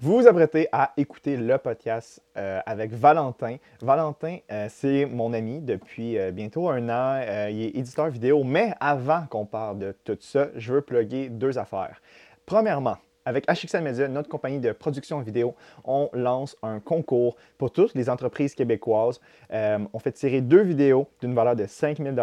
Vous vous apprêtez à écouter le podcast euh, avec Valentin. Valentin, euh, c'est mon ami depuis euh, bientôt un an. Il est éditeur vidéo, mais avant qu'on parle de tout ça, je veux plugger deux affaires. Premièrement, avec HXL Media, notre compagnie de production vidéo, on lance un concours pour toutes les entreprises québécoises. Euh, on fait tirer deux vidéos d'une valeur de 5000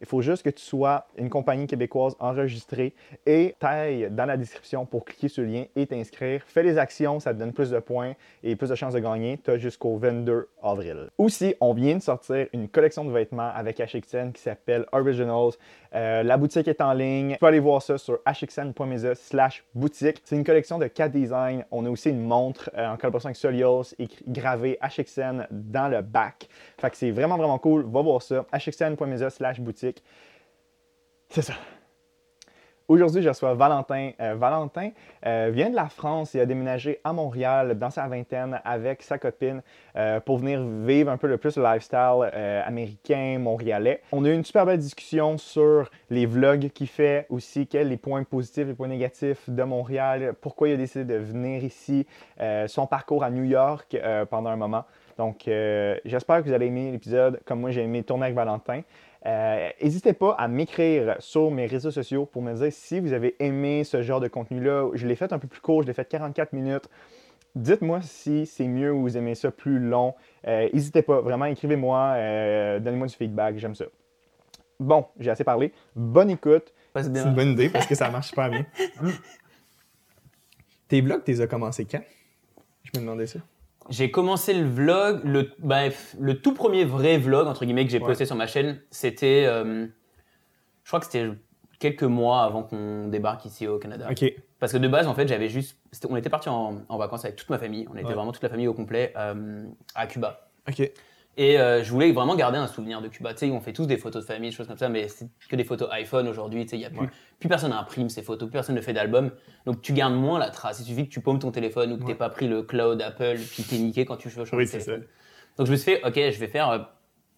Il faut juste que tu sois une compagnie québécoise enregistrée et taille dans la description pour cliquer sur le lien et t'inscrire. Fais les actions, ça te donne plus de points et plus de chances de gagner. Tu as jusqu'au 22 avril. Aussi, on vient de sortir une collection de vêtements avec HXN qui s'appelle Originals. Euh, la boutique est en ligne. Tu peux aller voir ça sur hxn.mesa slash boutique. C'est une collection de 4 designs. On a aussi une montre euh, en collaboration avec Solios gravée HXN dans le back. Fait que c'est vraiment, vraiment cool. Va voir ça. hxn.mesa slash boutique. C'est ça. Aujourd'hui, je reçois Valentin. Euh, Valentin euh, vient de la France et a déménagé à Montréal dans sa vingtaine avec sa copine euh, pour venir vivre un peu le plus le lifestyle américain, montréalais. On a eu une super belle discussion sur les vlogs qu'il fait aussi, quels les points positifs, les points négatifs de Montréal, pourquoi il a décidé de venir ici, son parcours à New York pendant un moment. Donc, j'espère que vous allez aimer l'épisode comme moi j'ai aimé tourner avec Valentin. Euh, N'hésitez pas à m'écrire sur mes réseaux sociaux pour me dire si vous avez aimé ce genre de contenu-là. Je l'ai fait un peu plus court, je l'ai fait 44 minutes. Dites-moi si c'est mieux ou vous aimez ça plus long. Euh, N'hésitez pas, vraiment, écrivez-moi, euh, donnez-moi du feedback, j'aime ça. Bon, j'ai assez parlé. Bonne écoute. C'est une bonne idée parce que ça marche super bien. Tes vlogs, tu les as commencés quand? Je me demandais ça. J'ai commencé le vlog, le, bref, le tout premier vrai vlog, entre guillemets, que j'ai Ouais. posté sur ma chaîne, c'était. euh, je crois que c'était quelques mois avant qu'on débarque ici au Canada. Ok. Parce que de base, en fait, j'avais juste. On était parti en, en vacances avec toute ma famille. On était Ouais. vraiment toute la famille au complet euh, à Cuba. Ok. Et euh, je voulais vraiment garder un souvenir de Cuba. Tu sais, on fait tous des photos de famille, des choses comme ça, mais c'est que des photos iPhone aujourd'hui. Tu sais, il y a plus, Ouais. plus personne imprime ces photos, plus personne ne fait d'album. Donc tu gardes moins la trace. Il suffit que tu paumes ton téléphone ou que tu Ouais. t'aies pas pris le cloud Apple, puis t'es niqué quand tu veux changer Oui, de téléphone. Donc je me suis fait, ok, je vais faire euh,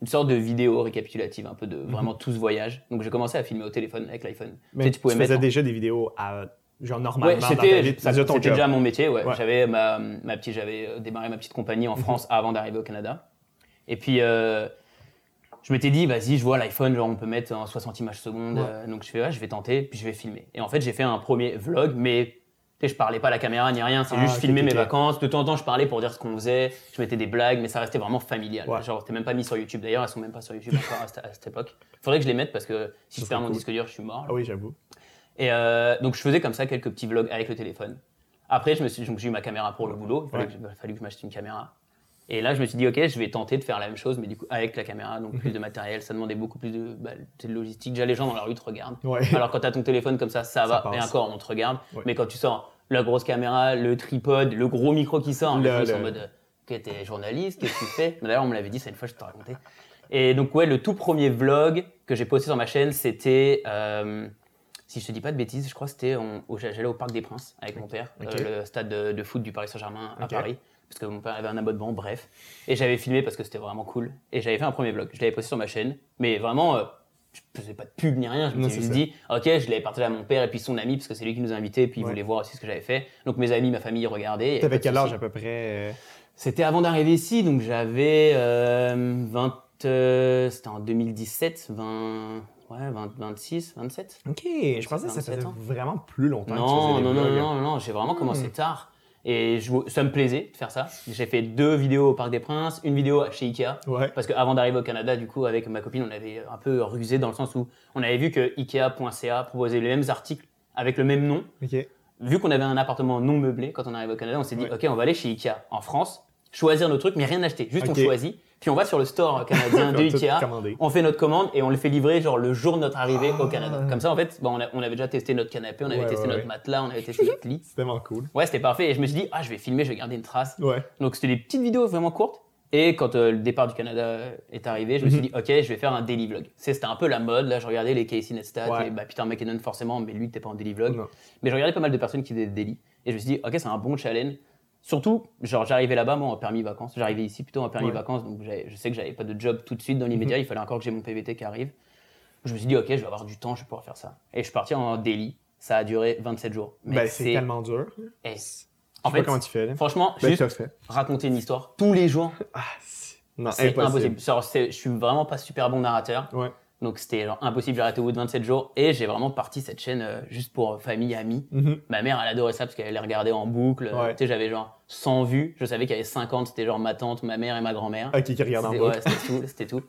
une sorte de vidéo récapitulative, un peu de vraiment tout ce voyage. Donc j'ai commencé à filmer au téléphone avec l'iPhone. Mhm. Mais tu, sais, tu, pouvais faisais mettre. déjà des vidéos à, genre normalement Ouais, c'était ça- c'était déjà mon métier. Ouais. Ouais. J'avais ma, ma petite, j'avais euh, démarré ma petite compagnie en France avant d'arriver au Canada. Et puis euh, je m'étais dit, vas-y, je vois l'iPhone, genre on peut mettre en 60 images secondes. Ouais. euh, donc je fais, ouais, je vais tenter, puis je vais filmer. Et en fait, j'ai fait un premier vlog, mais je parlais pas à la caméra ni rien. C'est Ah, juste filmer mes vacances. De temps en temps, je parlais pour dire ce qu'on faisait. Je mettais des blagues, mais ça restait vraiment familial. Ouais. Genre, c'était même pas mis sur YouTube. D'ailleurs, elles sont même pas sur YouTube encore à cette, à cette époque. Faudrait que je les mette parce que si Ça je perds mon cool. disque dur, je suis mort. Ah oui, j'avoue. Et euh, donc, je faisais comme ça quelques petits vlogs avec le téléphone. Après, je me suis, donc, j'ai eu ma caméra pour le boulot. Il fallait, Ouais. que, il a fallu que je m'achète une caméra. Et là, je me suis dit, OK, je vais tenter de faire la même chose, mais du coup, avec la caméra, donc Mhm. plus de matériel. Ça demandait beaucoup plus de, bah, de logistique. Déjà, les gens dans la rue te regardent. Ouais. Alors, quand tu as ton téléphone comme ça, ça, va. passe. Et encore, on te regarde. Ouais. Mais quand tu sors la grosse caméra, le tripod, le gros micro qui sort, Le- les gens, sont en mode, OK, t'es journaliste, qu'est-ce que tu fais? D'ailleurs, on me l'avait dit, ça une fois, je te racontais. Et donc, ouais, le tout premier vlog que j'ai posté sur ma chaîne, c'était. euh, si je te dis pas de bêtises, je crois que c'était j'allais au Parc des Princes avec mon père, euh, le stade de, de foot du Paris Saint-Germain à. Paris, parce que mon père avait un abonnement, bref. Et j'avais filmé parce que c'était vraiment cool. Et j'avais fait un premier vlog. Je l'avais posté sur ma chaîne, mais vraiment, euh, je faisais pas de pub ni rien. Je Non, me suis juste dit, ok, je l'avais partagé à mon père et puis son ami, parce que c'est lui qui nous a invités, puis il Ouais. voulait voir aussi ce que j'avais fait. Donc mes amis, ma famille regardaient. T'avais quel âge à peu près? euh? C'était avant d'arriver ici, donc j'avais euh, 20. euh, c'était en 2017, 20. Ouais, 20, 26, 27. Ok, je pensais que ça 27 faisait ans. vraiment plus longtemps que tu Non, non, non, non, non, j'ai vraiment commencé Hmm. tard. Et je, ça me plaisait de faire ça. J'ai fait deux vidéos au Parc des Princes, une vidéo chez Ikea. Ouais. Parce qu'avant d'arriver au Canada, du coup, avec ma copine, on avait un peu rusé dans le sens où on avait vu que Ikea.ca proposait les mêmes articles avec le même nom. Ok. Vu qu'on avait un appartement non meublé quand on arrive au Canada, on s'est dit, Ouais. OK, on va aller chez Ikea en France, choisir nos trucs, mais rien acheter. Juste on choisit. Puis on va sur le store canadien de Ikea. On fait notre commande et on le fait livrer genre le jour de notre arrivée au Ah. Canada. Comme ça, en fait, bon, on, a- on avait déjà testé notre canapé, on avait Ouais, testé ouais, notre ouais. matelas, on avait testé notre lit. C'est tellement cool. Ouais, c'était parfait. Et je me suis dit, ah, je vais filmer, je vais garder une trace. Ouais. Donc c'était des petites vidéos vraiment courtes. Et quand euh, le départ du Canada est arrivé, je me suis Mhm. dit, ok, je vais faire un daily vlog. C'était un peu la mode. Là, je regardais les Casey Neistat Ouais. et bah, Peter McKinnon forcément, mais lui, t'es pas en daily vlog. Non. Mais je regardais pas mal de personnes qui faisaient des daily. Et je me suis dit, ok, c'est un bon challenge. Surtout, genre, j'arrivais là-bas, moi, en permis vacances. J'arrivais ici plutôt en permis Ouais. vacances. Donc je sais que j'avais pas de job tout de suite dans l'immédiat. Mhm. Il fallait encore que j'ai mon PVT qui arrive. Je me suis dit, ok, je vais avoir du temps, je vais pouvoir faire ça. Et je suis parti en daily. Ça a duré 27 jours. Mais Ben, c'est tellement dur. Je En sais pas fait, comment tu fais. Là. franchement, Ben, juste fait. raconter une histoire tous les jours, Ah, c'est- impossible. impossible. Genre, je suis vraiment pas super bon narrateur. Ouais. Donc c'était impossible, j'ai arrêté au bout de 27 jours. Et j'ai vraiment parti cette chaîne euh, juste pour famille, amis. Mhm. Ma mère, elle adorait ça parce qu'elle les regardait en boucle. Ouais. Tu sais, j'avais genre 100 vues. Je savais qu'il y avait 50, c'était genre ma tante, ma mère et ma grand-mère. Ok, qui regarde en bas. ouais, c'était tout, c'était tout.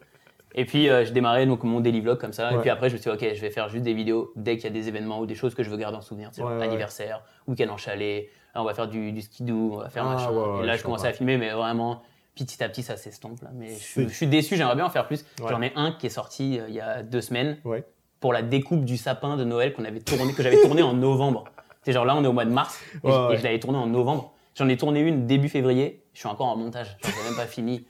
Et puis euh, je démarrais donc mon daily vlog comme ça. Et puis après, je me suis dit, ok, je vais faire juste des vidéos dès qu'il y a des événements ou des choses que je veux garder en souvenir. Genre anniversaire, week-end en chalet, là, on va faire du, du skidoo, on va faire Ah, machin. et là, je je commençais à filmer, mais vraiment petit à petit, ça s'estompe. là. Mais je, suis- je déçu, j'aimerais bien en faire plus. Ouais. J'en ai un qui est sorti euh, il y a deux semaines Ouais. pour la découpe du sapin de Noël qu'on avait tourné, que j'avais tourné en novembre. C'est genre là, on est au mois de mars et, Ouais, je- et je l'avais tourné en novembre. J'en ai tourné une début février. Je suis encore en montage. J'en ai même pas fini.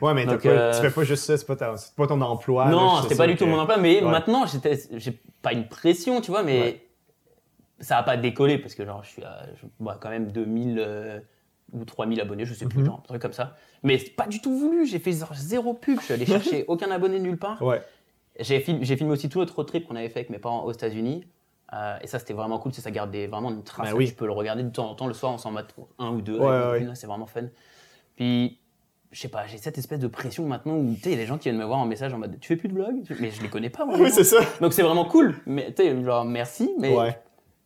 Ouais, mais Donc, pas- euh, tu fais pas juste ça, c'est pas, ta- c'est pas ton emploi. non, c'était pas du tout que- mon emploi, mais maintenant, j'étais, j'ai pas une pression, tu vois, mais ça a pas décollé parce que genre, je suis à je- bah, quand même 2000 euh, ou 3000 abonnés, je sais plus, Mhm. genre, un truc comme ça. Mais c'est pas du tout voulu. J'ai fait zéro pub. Je suis allé chercher aucun abonné nulle part. Ouais. J'ai film- j'ai filmé aussi tout notre road trip qu'on avait fait avec mes parents aux États-Unis. Euh, et ça, c'était vraiment cool. c'est Ça garde des- vraiment une trace. Bah oui. Tu peux le regarder de temps en temps. Le soir, on s'en mate un ou deux. Ouais, ouais. C'est vraiment fun. Puis, je sais pas, j'ai cette espèce de pression maintenant où tu sais, il y a des gens qui viennent me voir en message en mode Tu fais plus de vlog Mais je les connais pas, les Oui, gens. c'est ça. Donc, c'est vraiment cool. Mais tu sais, genre, merci. Mais Ouais.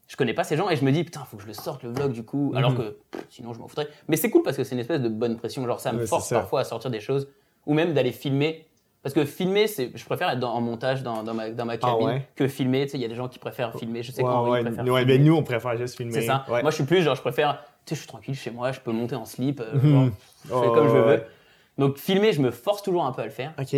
Je connais pas ces gens et je me dis Putain, faut que je le sorte le vlog du coup. Alors Mhm. que pff, sinon, je m'en foutrais. Mais c'est cool parce que c'est une espèce de bonne pression. Genre, ça me Ouais, force ça. parfois à sortir des choses ou même d'aller filmer. Parce que filmer, c'est, je préfère être dans- en montage dans, dans ma, dans ma cabine Ah ouais? que filmer. Tu sais, il y a des gens qui préfèrent filmer. Je sais Ouais, qu'Henri ouais. préfère Ouais, nous, on préfère juste filmer. c'est ça. Moi, je suis plus genre, je préfère. Tu sais, je suis tranquille chez moi, je peux monter en slip. euh, Mhm. genre, je fais Oh, comme je veux. Donc, filmer, je me force toujours un peu à le faire. Ok.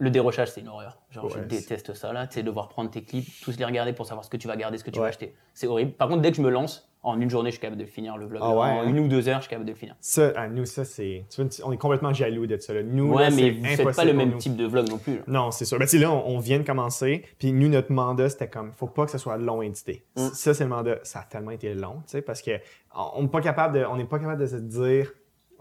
Le dérochage, c'est une horreur. Genre, je déteste ça, là. Tu sais, devoir prendre tes clips, tous les regarder pour savoir ce que tu vas garder, ce que tu Ouais. vas acheter. C'est horrible. Par contre, dès que je me lance, en une journée, je suis capable de finir, le vlog. Ah ouais, en hein? une ou deux heures, je suis capable de le finir. Ça, à nous, ça, c'est. On est complètement jaloux de ça. là. Nous, Ouais, là, mais vous faites pas le même nous. type de vlog non plus. là. Non, c'est sûr. Ben, là, on, on vient de commencer, puis nous, notre mandat, c'était comme, faut pas que ce soit long à éditer. Mm. Ça, c'est le mandat. Ça a tellement été long, tu sais, parce que on n'est pas capable de, on n'est pas capable de se dire,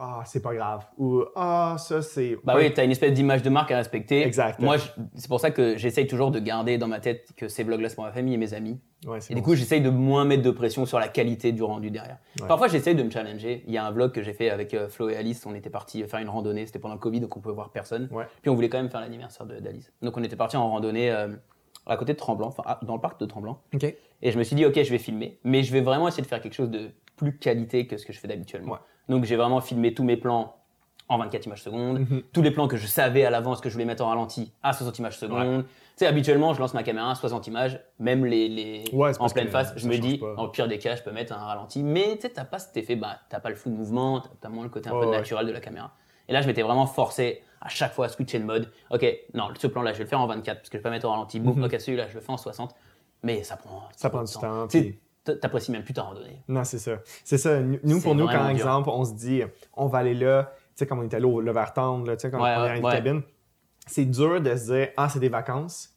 ah, c'est pas grave, ou ah, ça, c'est. Bah oui, t'as une espèce d'image de marque à respecter. Exact. Moi, c'est pour ça que j'essaye toujours de garder dans ma tête que ces vlogs-là, c'est pour ma famille et mes amis. Ouais, Et du coup, j'essaye de moins mettre de pression sur la qualité du rendu derrière. Ouais. Parfois, j'essaye de me challenger. Il y a un vlog que j'ai fait avec euh, Flo et Alice. On était partis faire une randonnée. C'était pendant le Covid, donc on pouvait voir personne. Ouais. Puis on voulait quand même faire l'anniversaire d'Alice. Donc on était partis en randonnée euh, à côté de Tremblant, enfin dans le parc de Tremblant. Et je me suis dit, ok, je vais filmer, mais je vais vraiment essayer de faire quelque chose de plus qualité que ce que je fais d'habituellement. Donc j'ai vraiment filmé tous mes plans en 24 images secondes, Mhm. tous les plans que je savais à l'avance que je voulais mettre en ralenti à 60 images secondes. Tu sais, habituellement, je lance ma caméra à 60 images, même les, les Ouais, c'est en pleine face. Je me dis, pas. en pire des cas, je peux mettre un ralenti, mais tu sais, t'as pas cet effet, bah, t'as pas le flou de mouvement, t'as- t'as moins le côté un peu ouais. naturel de la caméra. Et là, je m'étais vraiment forcé à chaque fois à switcher de mode. Ok, non, ce plan-là, je vais le faire en 24 parce que je vais pas mettre en ralenti. Boum, Mhm. ok, celui-là, je le fais en 60. Mais ça prend, Ça prend du temps, T'apprécies même plus ta randonnée. Non, c'est ça. C'est ça. Nous, pour nous, quand exemple, on se dit, on va aller là, tu sais, comme on était allé au le vers tendre, là, tu sais, quand Ouais, on est ouais, une cabine, c'est dur de se dire, ah, c'est des vacances,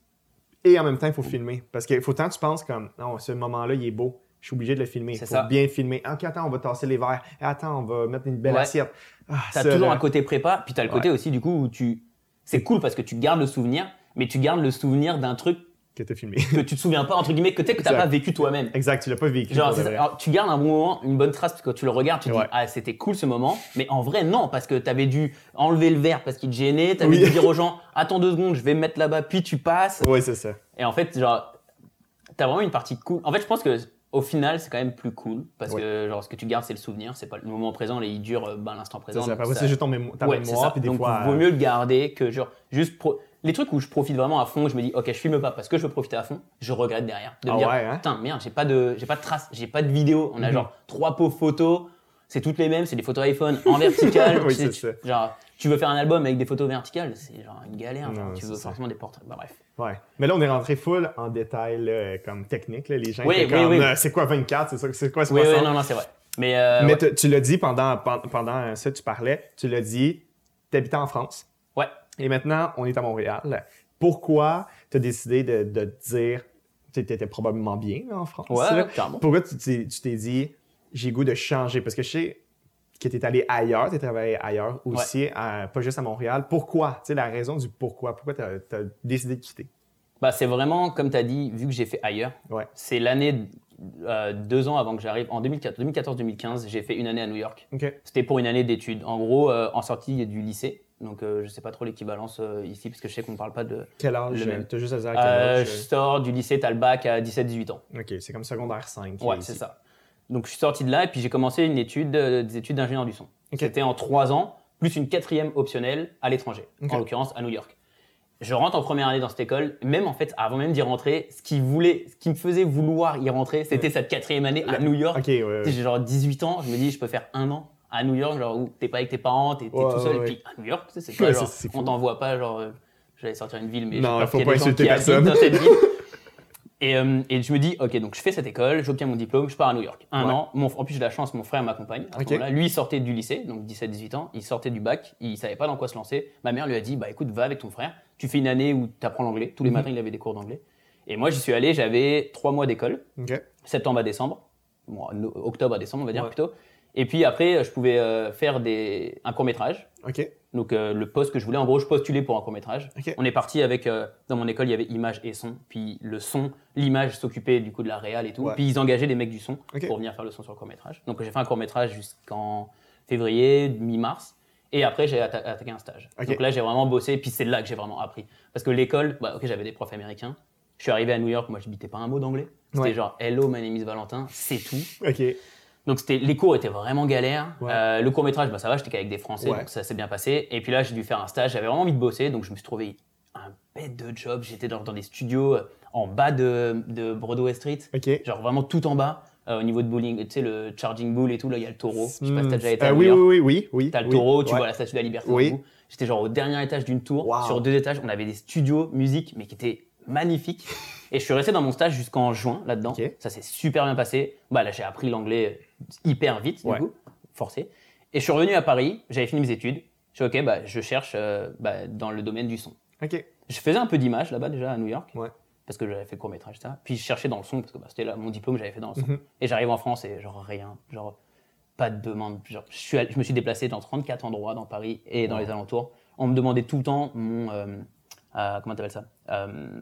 et en même temps, il faut filmer. Parce qu'il faut tant que tu penses comme, non, ce moment-là, il est beau, je suis obligé de le filmer. Il faut ça. bien filmer. Ok, attends, on va tasser les verres. Eh, Attends, on va mettre une belle Ouais. assiette. Ah, T'as toujours là, un côté prépa, puis t'as le côté aussi du coup où tu. C'est cool parce que tu gardes le souvenir, mais tu gardes le souvenir d'un truc que t'as filmé. que tu te souviens pas, entre guillemets, que tu que t'as pas vécu toi-même. exact, tu l'as pas vécu. Genre, c'est- alors, tu gardes un bon moment, une bonne trace, parce que quand tu le regardes, tu te Ouais. dis, ah, c'était cool ce moment, mais en vrai, non, parce que t'avais dû enlever le verre parce qu'il te gênait, t'avais Oui. dû dire aux gens, attends deux secondes, je vais me mettre là-bas, puis tu passes. Ouais, c'est ça. Et en fait, genre, t'as vraiment une partie cool. En fait, je pense que au final, c'est quand même plus cool parce Ouais. que genre ce que tu gardes, c'est le souvenir, c'est pas le moment présent, et il dure euh, ben, l'instant C'est présent. ça. donc Après, ça- c'est juste ton mémo- ta Ouais, c'est mémoire, ça. puis des Donc, fois. vaut mieux le garder que genre juste pro- les trucs où je profite vraiment à fond, je me dis ok, je filme pas parce que je veux profiter à fond, je regrette derrière de me Ah dire ouais, hein? putain merde, j'ai pas de j'ai pas de traces, j'ai pas de vidéo, on a Mhm. genre trois pauvres photos, c'est toutes les mêmes, c'est des photos iPhone en vertical, Oui, tu tu- genre tu veux faire un album avec des photos verticales, c'est genre une galère, genre, Non, tu c'est veux forcément des portraits. Bah, bref. Ouais. Mais là, on est rentré full en détail, là, comme technique. là. Les gens Oui, oui, oui. euh, c'est quoi 24? C'est ça? C'est quoi Oui, 60? oui, non, non, c'est vrai. Mais, euh, Mais ouais. tu- tu l'as dit pendant, pen- pendant ça, tu parlais, tu l'as dit, tu habitais en France. Ouais. Et maintenant, on est à Montréal. Pourquoi tu as décidé de, de te dire, tu étais probablement bien là, en France? Ouais. Pourquoi tu t'es dit, j'ai goût de changer? Parce que je sais que tu es allé ailleurs, tu as travaillé ailleurs aussi, à- pas juste à Montréal. Pourquoi? Tu sais, la raison du pourquoi. Pourquoi tu as, décidé de quitter? Bah, c'est vraiment, comme tu as dit, vu que j'ai fait ailleurs, Ouais. c'est l'année, euh, deux ans avant que j'arrive, en 2014-2015, j'ai fait une année à New York. C'était pour une année d'études. En gros, euh, en sortie du lycée. Donc, euh, je sais pas trop l'équivalence euh, ici, parce que je sais qu'on parle pas de. Quel âge? Même. Tu juste à dire Euh, âge? je sors du lycée, t'as le bac à 17-18 ans. OK, c'est comme secondaire 5. Ouais, c'est ça. Donc, je suis sorti de là et puis j'ai commencé une étude, euh, des études d'ingénieur du son. C'était en trois ans, plus une quatrième optionnelle à l'étranger, en l'occurrence à New York. Je rentre en première année dans cette école, même en fait, avant même d'y rentrer, ce qui, voulait, ce qui me faisait vouloir y rentrer, c'était cette quatrième année à La- New York. OK, ouais, ouais. J'ai genre 18 ans, je me dis, je peux faire un an à New York, genre où t'es pas avec tes parents, t'es Ouais, tout seul, ouais, et puis à New York, tu sais, c'est pas Ouais, genre, on t'envoie pas, genre, euh, j'allais sortir une ville, mais Non, peur faut pas insulter personne. dans cette ville. Et, euh, et je me dis, ok, donc je fais cette école, j'obtiens mon diplôme, je pars à New York. Un an. Mon, en plus, j'ai la chance, mon frère m'accompagne. Lui, il sortait du lycée, donc 17-18 ans, il sortait du bac, il savait pas dans quoi se lancer. Ma mère lui a dit, bah écoute, va avec ton frère, tu fais une année où tu apprends l'anglais. Tous les Mhm. matins, il avait des cours d'anglais. Et moi, j'y suis allé, j'avais trois mois d'école, septembre à décembre, bon, octobre à décembre, on va dire plutôt. Et puis après, je pouvais euh, faire des, un court métrage. OK. Donc euh, le poste que je voulais, en gros, je postulais pour un court métrage. On est parti avec, euh, dans mon école, il y avait image et son. Puis le son, l'image s'occupait du coup de la réal et tout. Ouais. Puis ils engageaient des mecs du son pour venir faire le son sur le court métrage. Donc j'ai fait un court métrage jusqu'en février, mi-mars. Et après, j'ai atta- attaqué un stage. Donc là, j'ai vraiment bossé. Puis c'est là que j'ai vraiment appris. Parce que l'école, bah, ok, j'avais des profs américains. Je suis arrivé à New York, moi, je bitais pas un mot d'anglais. C'était Ouais. genre Hello, my name is Valentin, c'est tout. OK. Donc c'était les cours étaient vraiment galères. Ouais. Euh, le court métrage, bah, ça va, j'étais qu'avec des Français, Ouais. donc ça s'est bien passé. Et puis là, j'ai dû faire un stage. J'avais vraiment envie de bosser, donc je me suis trouvé un bête de job. J'étais dans, dans des studios euh, en bas de, de Broadway Street, genre vraiment tout en bas, euh, au niveau de bowling. Tu sais le Charging Bull et tout. Là, il y a le taureau. Je sais pas si t'as déjà été à Euh, oui, oui, oui, oui, oui. T'as le oui, taureau, tu ouais. vois la statue de la liberté. Oui. J'étais genre au dernier étage d'une tour. Wow. Sur deux étages, on avait des studios musique, mais qui étaient magnifiques. Et je suis resté dans mon stage jusqu'en juin là-dedans. Ça s'est super bien passé. Bah là, j'ai appris l'anglais hyper vite, Ouais. du coup, forcé. Et je suis revenu à Paris. J'avais fini mes études. Je suis ok, bah je cherche euh, bah, dans le domaine du son. OK. Je faisais un peu d'image là-bas déjà à New York. Ouais. Parce que j'avais fait court métrage, ça. Puis je cherchais dans le son, parce que bah, c'était là mon diplôme que j'avais fait dans le son. Mhm. Et j'arrive en France et genre rien. Genre pas de demande. Genre, je, suis allé- je me suis déplacé dans 34 endroits dans Paris et dans Wow. les alentours. On me demandait tout le temps mon. euh, euh, comment t'appelles ça? Euh,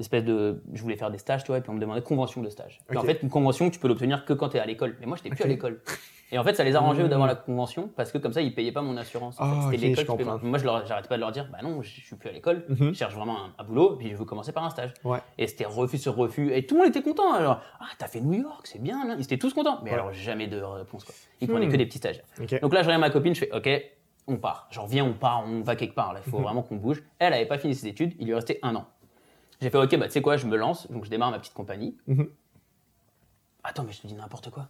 Espèce de. Je voulais faire des stages, tu vois, et puis on me demandait convention de stage. Mais Ok. en fait, une convention, tu peux l'obtenir que quand tu es à l'école. Mais moi, j'étais plus Ok. à l'école. Et en fait, ça les arrangeait d'avoir la convention parce que comme ça, ils payaient pas mon assurance. En fait, Ah, C'était ok, l'école. Moi, je leur- j'arrêtais pas de leur dire, bah non, je suis plus à l'école. Mhm. Je cherche vraiment un, un boulot, puis je veux commencer par un stage. Ouais. Et c'était refus sur refus. Et tout le monde était content. Alors, ah, t'as fait New York, c'est bien. Ils étaient tous contents. Mais Ouais. alors, jamais de réponse. Quoi. Ils prenaient Hmm. que des petits stagiaires. OK. Donc là, je regarde ma copine, je fais, OK, on part. Genre, viens, on part, on va quelque part. Là, il faut vraiment qu'on bouge. Elle avait pas fini ses études, il lui restait un an. J'ai fait, OK, bah, tu sais quoi, je me lance. Donc, je démarre ma petite compagnie. Mhm. Attends, mais je te dis n'importe quoi.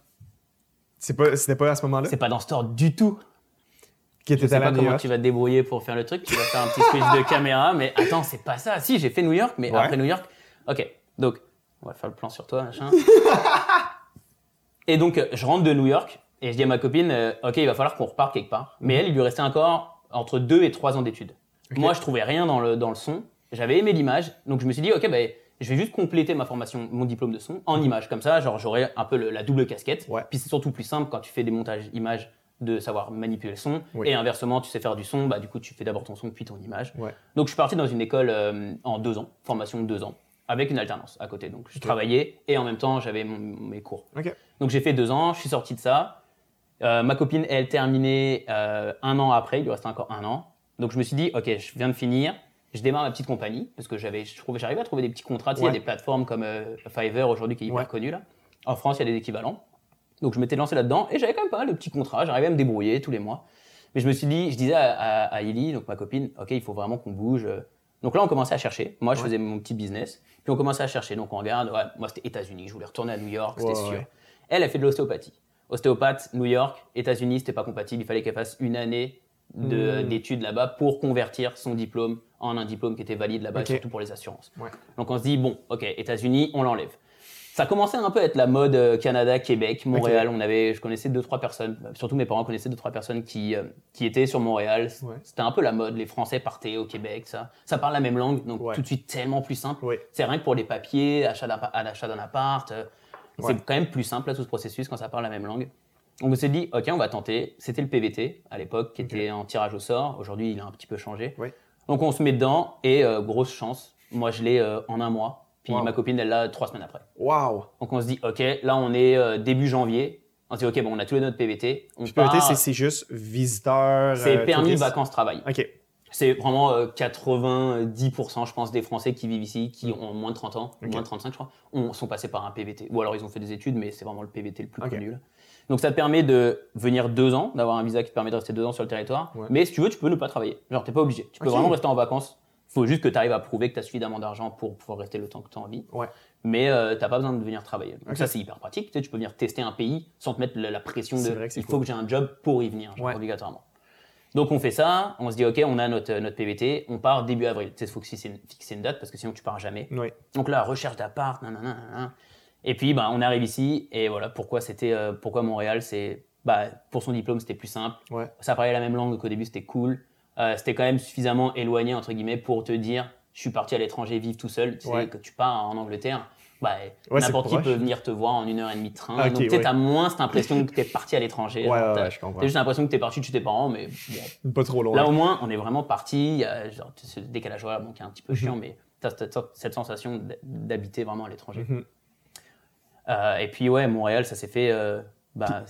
C'était pas à ce moment-là? C'est pas dans ce ordre du tout. qui Je était sais à pas comment York? tu vas te débrouiller pour faire le truc. Tu vas faire un petit switch de caméra, mais attends, c'est pas ça. Si, j'ai fait New York, mais Ouais. après New York. Ok, donc, on va faire le plan sur toi, machin. et donc, je rentre de New York et je dis à ma copine, euh, ok, il va falloir qu'on reparte quelque part. Mais elle, il lui restait encore entre deux et trois ans d'études. Moi, je trouvais rien dans le, dans le son. J'avais aimé l'image, donc je me suis dit, ok, bah, je vais juste compléter ma formation, mon diplôme de son en image. Comme ça, genre, j'aurai un peu le- la double casquette. Ouais. Puis c'est surtout plus simple quand tu fais des montages images de savoir manipuler le son. Oui. Et inversement, tu sais faire du son, bah, du coup, tu fais d'abord ton son puis ton image. Ouais. Donc, je suis parti dans une école euh, en deux ans, formation de deux ans, avec une alternance à côté. Donc, je travaillais et en même temps, j'avais mes cours. Donc, j'ai fait deux ans, je suis sorti de ça. Euh, ma copine, elle, terminait euh, un an après, il lui restait encore un an. Donc, je me suis dit, OK, je viens de finir. Je démarre ma petite compagnie parce que j'avais, je trouvais, j'arrivais à trouver des petits contrats. Tu sais, il y a des plateformes comme euh, Fiverr aujourd'hui qui est hyper Ouais. connue là. En France, il y a des équivalents. Donc je m'étais lancé là-dedans et j'avais quand même pas mal de petits contrats. J'arrivais à me débrouiller tous les mois. Mais je me suis dit, je disais à, à, à Illy, donc ma copine, ok, il faut vraiment qu'on bouge. Donc là, on commençait à chercher. Moi, je faisais mon petit business. Puis on commençait à chercher. Donc on regarde, ouais, moi c'était États-Unis, je voulais retourner à New York, c'était sûr. Elle, elle fait de l'ostéopathie. Ostéopathe, New York, États-Unis, c'était pas compatible. Il fallait qu'elle fasse une année Hmm. d'études là-bas pour convertir son diplôme en un diplôme qui était valide là-bas, surtout pour les assurances. Ouais. Donc on se dit, bon, ok, États-Unis, on l'enlève. Ça commençait un peu à être la mode euh, Canada, Québec, Montréal. On avait, je connaissais deux trois personnes, euh, surtout mes parents connaissaient deux trois personnes qui euh, qui étaient sur Montréal. Ouais. C'était un peu la mode. Les Français partaient au Québec, ça. Ça parle la même langue, donc Ouais. tout de suite tellement plus simple. C'est rien que pour les papiers, achat d'un à l'achat d'un appart. euh. C'est quand même plus simple là, tout ce processus quand ça parle la même langue. On s'est dit, ok, on va tenter. C'était le PVT à l'époque qui était en tirage au sort. Aujourd'hui, il a un petit peu changé. Donc on se met dedans et euh, grosse chance. Moi, je l'ai euh, en un mois. Puis Wow. ma copine, elle l'a trois semaines après. Donc on se dit, ok, là on est euh, début janvier. On se dit, ok, bon, on a tous les notre PVT. On Puis PVT, part. c'est- c'est juste visiteur. C'est permis vacances-travail. OK. C'est vraiment euh, 90%, je pense, des Français qui vivent ici, qui ont moins de 30 ans, moins de 35, je crois, ont, sont passés par un PVT. Ou alors ils ont fait des études, mais c'est vraiment le PVT le plus Ok. connu. là. Donc ça te permet de venir deux ans, d'avoir un visa qui te permet de rester deux ans sur le territoire. Ouais. Mais si tu veux, tu peux ne pas travailler. Genre, t'es pas obligé. Tu peux Ok. vraiment rester en vacances. faut juste que tu arrives à prouver que tu as suffisamment d'argent pour pouvoir rester le temps que tu as envie. Ouais. Mais euh, t'as pas besoin de venir travailler. Donc ça, c'est hyper pratique. Tu, sais, tu peux venir tester un pays sans te mettre la, la pression de il cool. faut que j'ai un job pour y venir, genre, Ouais. obligatoirement. Donc on fait ça, on se dit ok, on a notre, notre PVT, on part début avril. Tu sais, il faut fixer une, fixer une date parce que sinon tu pars jamais. Oui. Donc là, recherche d'appart, nanana, nanana. Et puis bah, on arrive ici et voilà pourquoi c'était euh, pourquoi Montréal, c'est bah, pour son diplôme c'était plus simple. Ouais. Ça parlait la même langue donc au début c'était cool. Euh, c'était quand même suffisamment éloigné entre guillemets pour te dire je suis parti à l'étranger vivre tout seul. Tu sais que tu pars en Angleterre. Bah, Ouais, n'importe qui proche. peut venir te voir en une heure et demie de train. Donc ouais. t'as moins cette impression que t'es parti à l'étranger. Ouais, Genre, ouais, t'as- ouais, je comprends. T'as juste l'impression que t'es parti de chez tes parents, mais bon, Pas trop loin. Là, au moins, on est vraiment parti. Il y a genre, ce décalage horaire bon, qui est un petit peu chiant, mais tu as cette, cette sensation d'habiter vraiment à l'étranger. Euh, et puis, ouais, Montréal, ça s'est fait. euh, bah,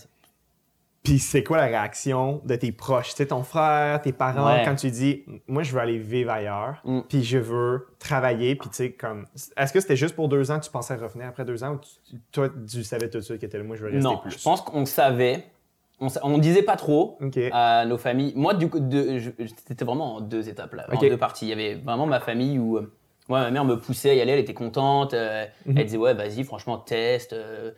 Puis c'est quoi la réaction de tes proches, tu sais, ton frère, tes parents, Ouais. quand tu dis, moi, je veux aller vivre ailleurs, Mm. puis je veux travailler, puis tu sais, comme, est-ce que c'était juste pour deux ans que tu pensais revenir après deux ans, ou tu- toi, tu savais tout de suite que t'étais là, moi, je veux rester non, plus? je pense qu'on savait. On, on disait pas trop à nos familles. Moi, du coup, c'était vraiment en deux étapes, là, en deux parties. Il y avait vraiment ma famille où euh, ouais, ma mère me poussait à y aller, elle était contente. euh, Mhm. Elle disait, ouais, vas-y, franchement, teste. euh,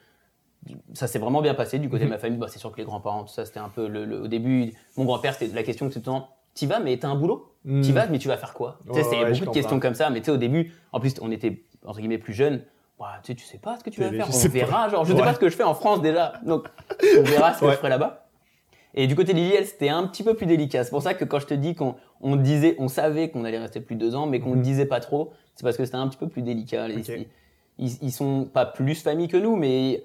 ça s'est vraiment bien passé du côté Mhm. de ma famille. Bah, c'est sûr que les grands-parents, tout ça, c'était un peu le, le- au début. Mon grand-père, c'était la question tout le temps T'y vas, mais t'as un boulot Mm. T'y vas, mais tu vas faire quoi? Sais, Ouais, C'était ouais, beaucoup de questions comme ça. Mais tu sais, au début, en plus, on était entre guillemets plus jeunes. Bah, tu sais, tu sais pas ce que tu vas faire. sais On pas. verra. Genre, je sais Ouais. pas ce que je fais en France déjà. Donc, on verra ce que Ouais. je ferai là-bas. Et du côté de Lily, elle, c'était un petit peu plus délicat. C'est pour ça que quand je te dis qu'on on disait, on savait qu'on allait rester plus de deux ans, mais qu'on ne Mhm. disait pas trop, c'est parce que c'était un petit peu plus délicat. Les- ils, ils sont pas plus famille que nous, mais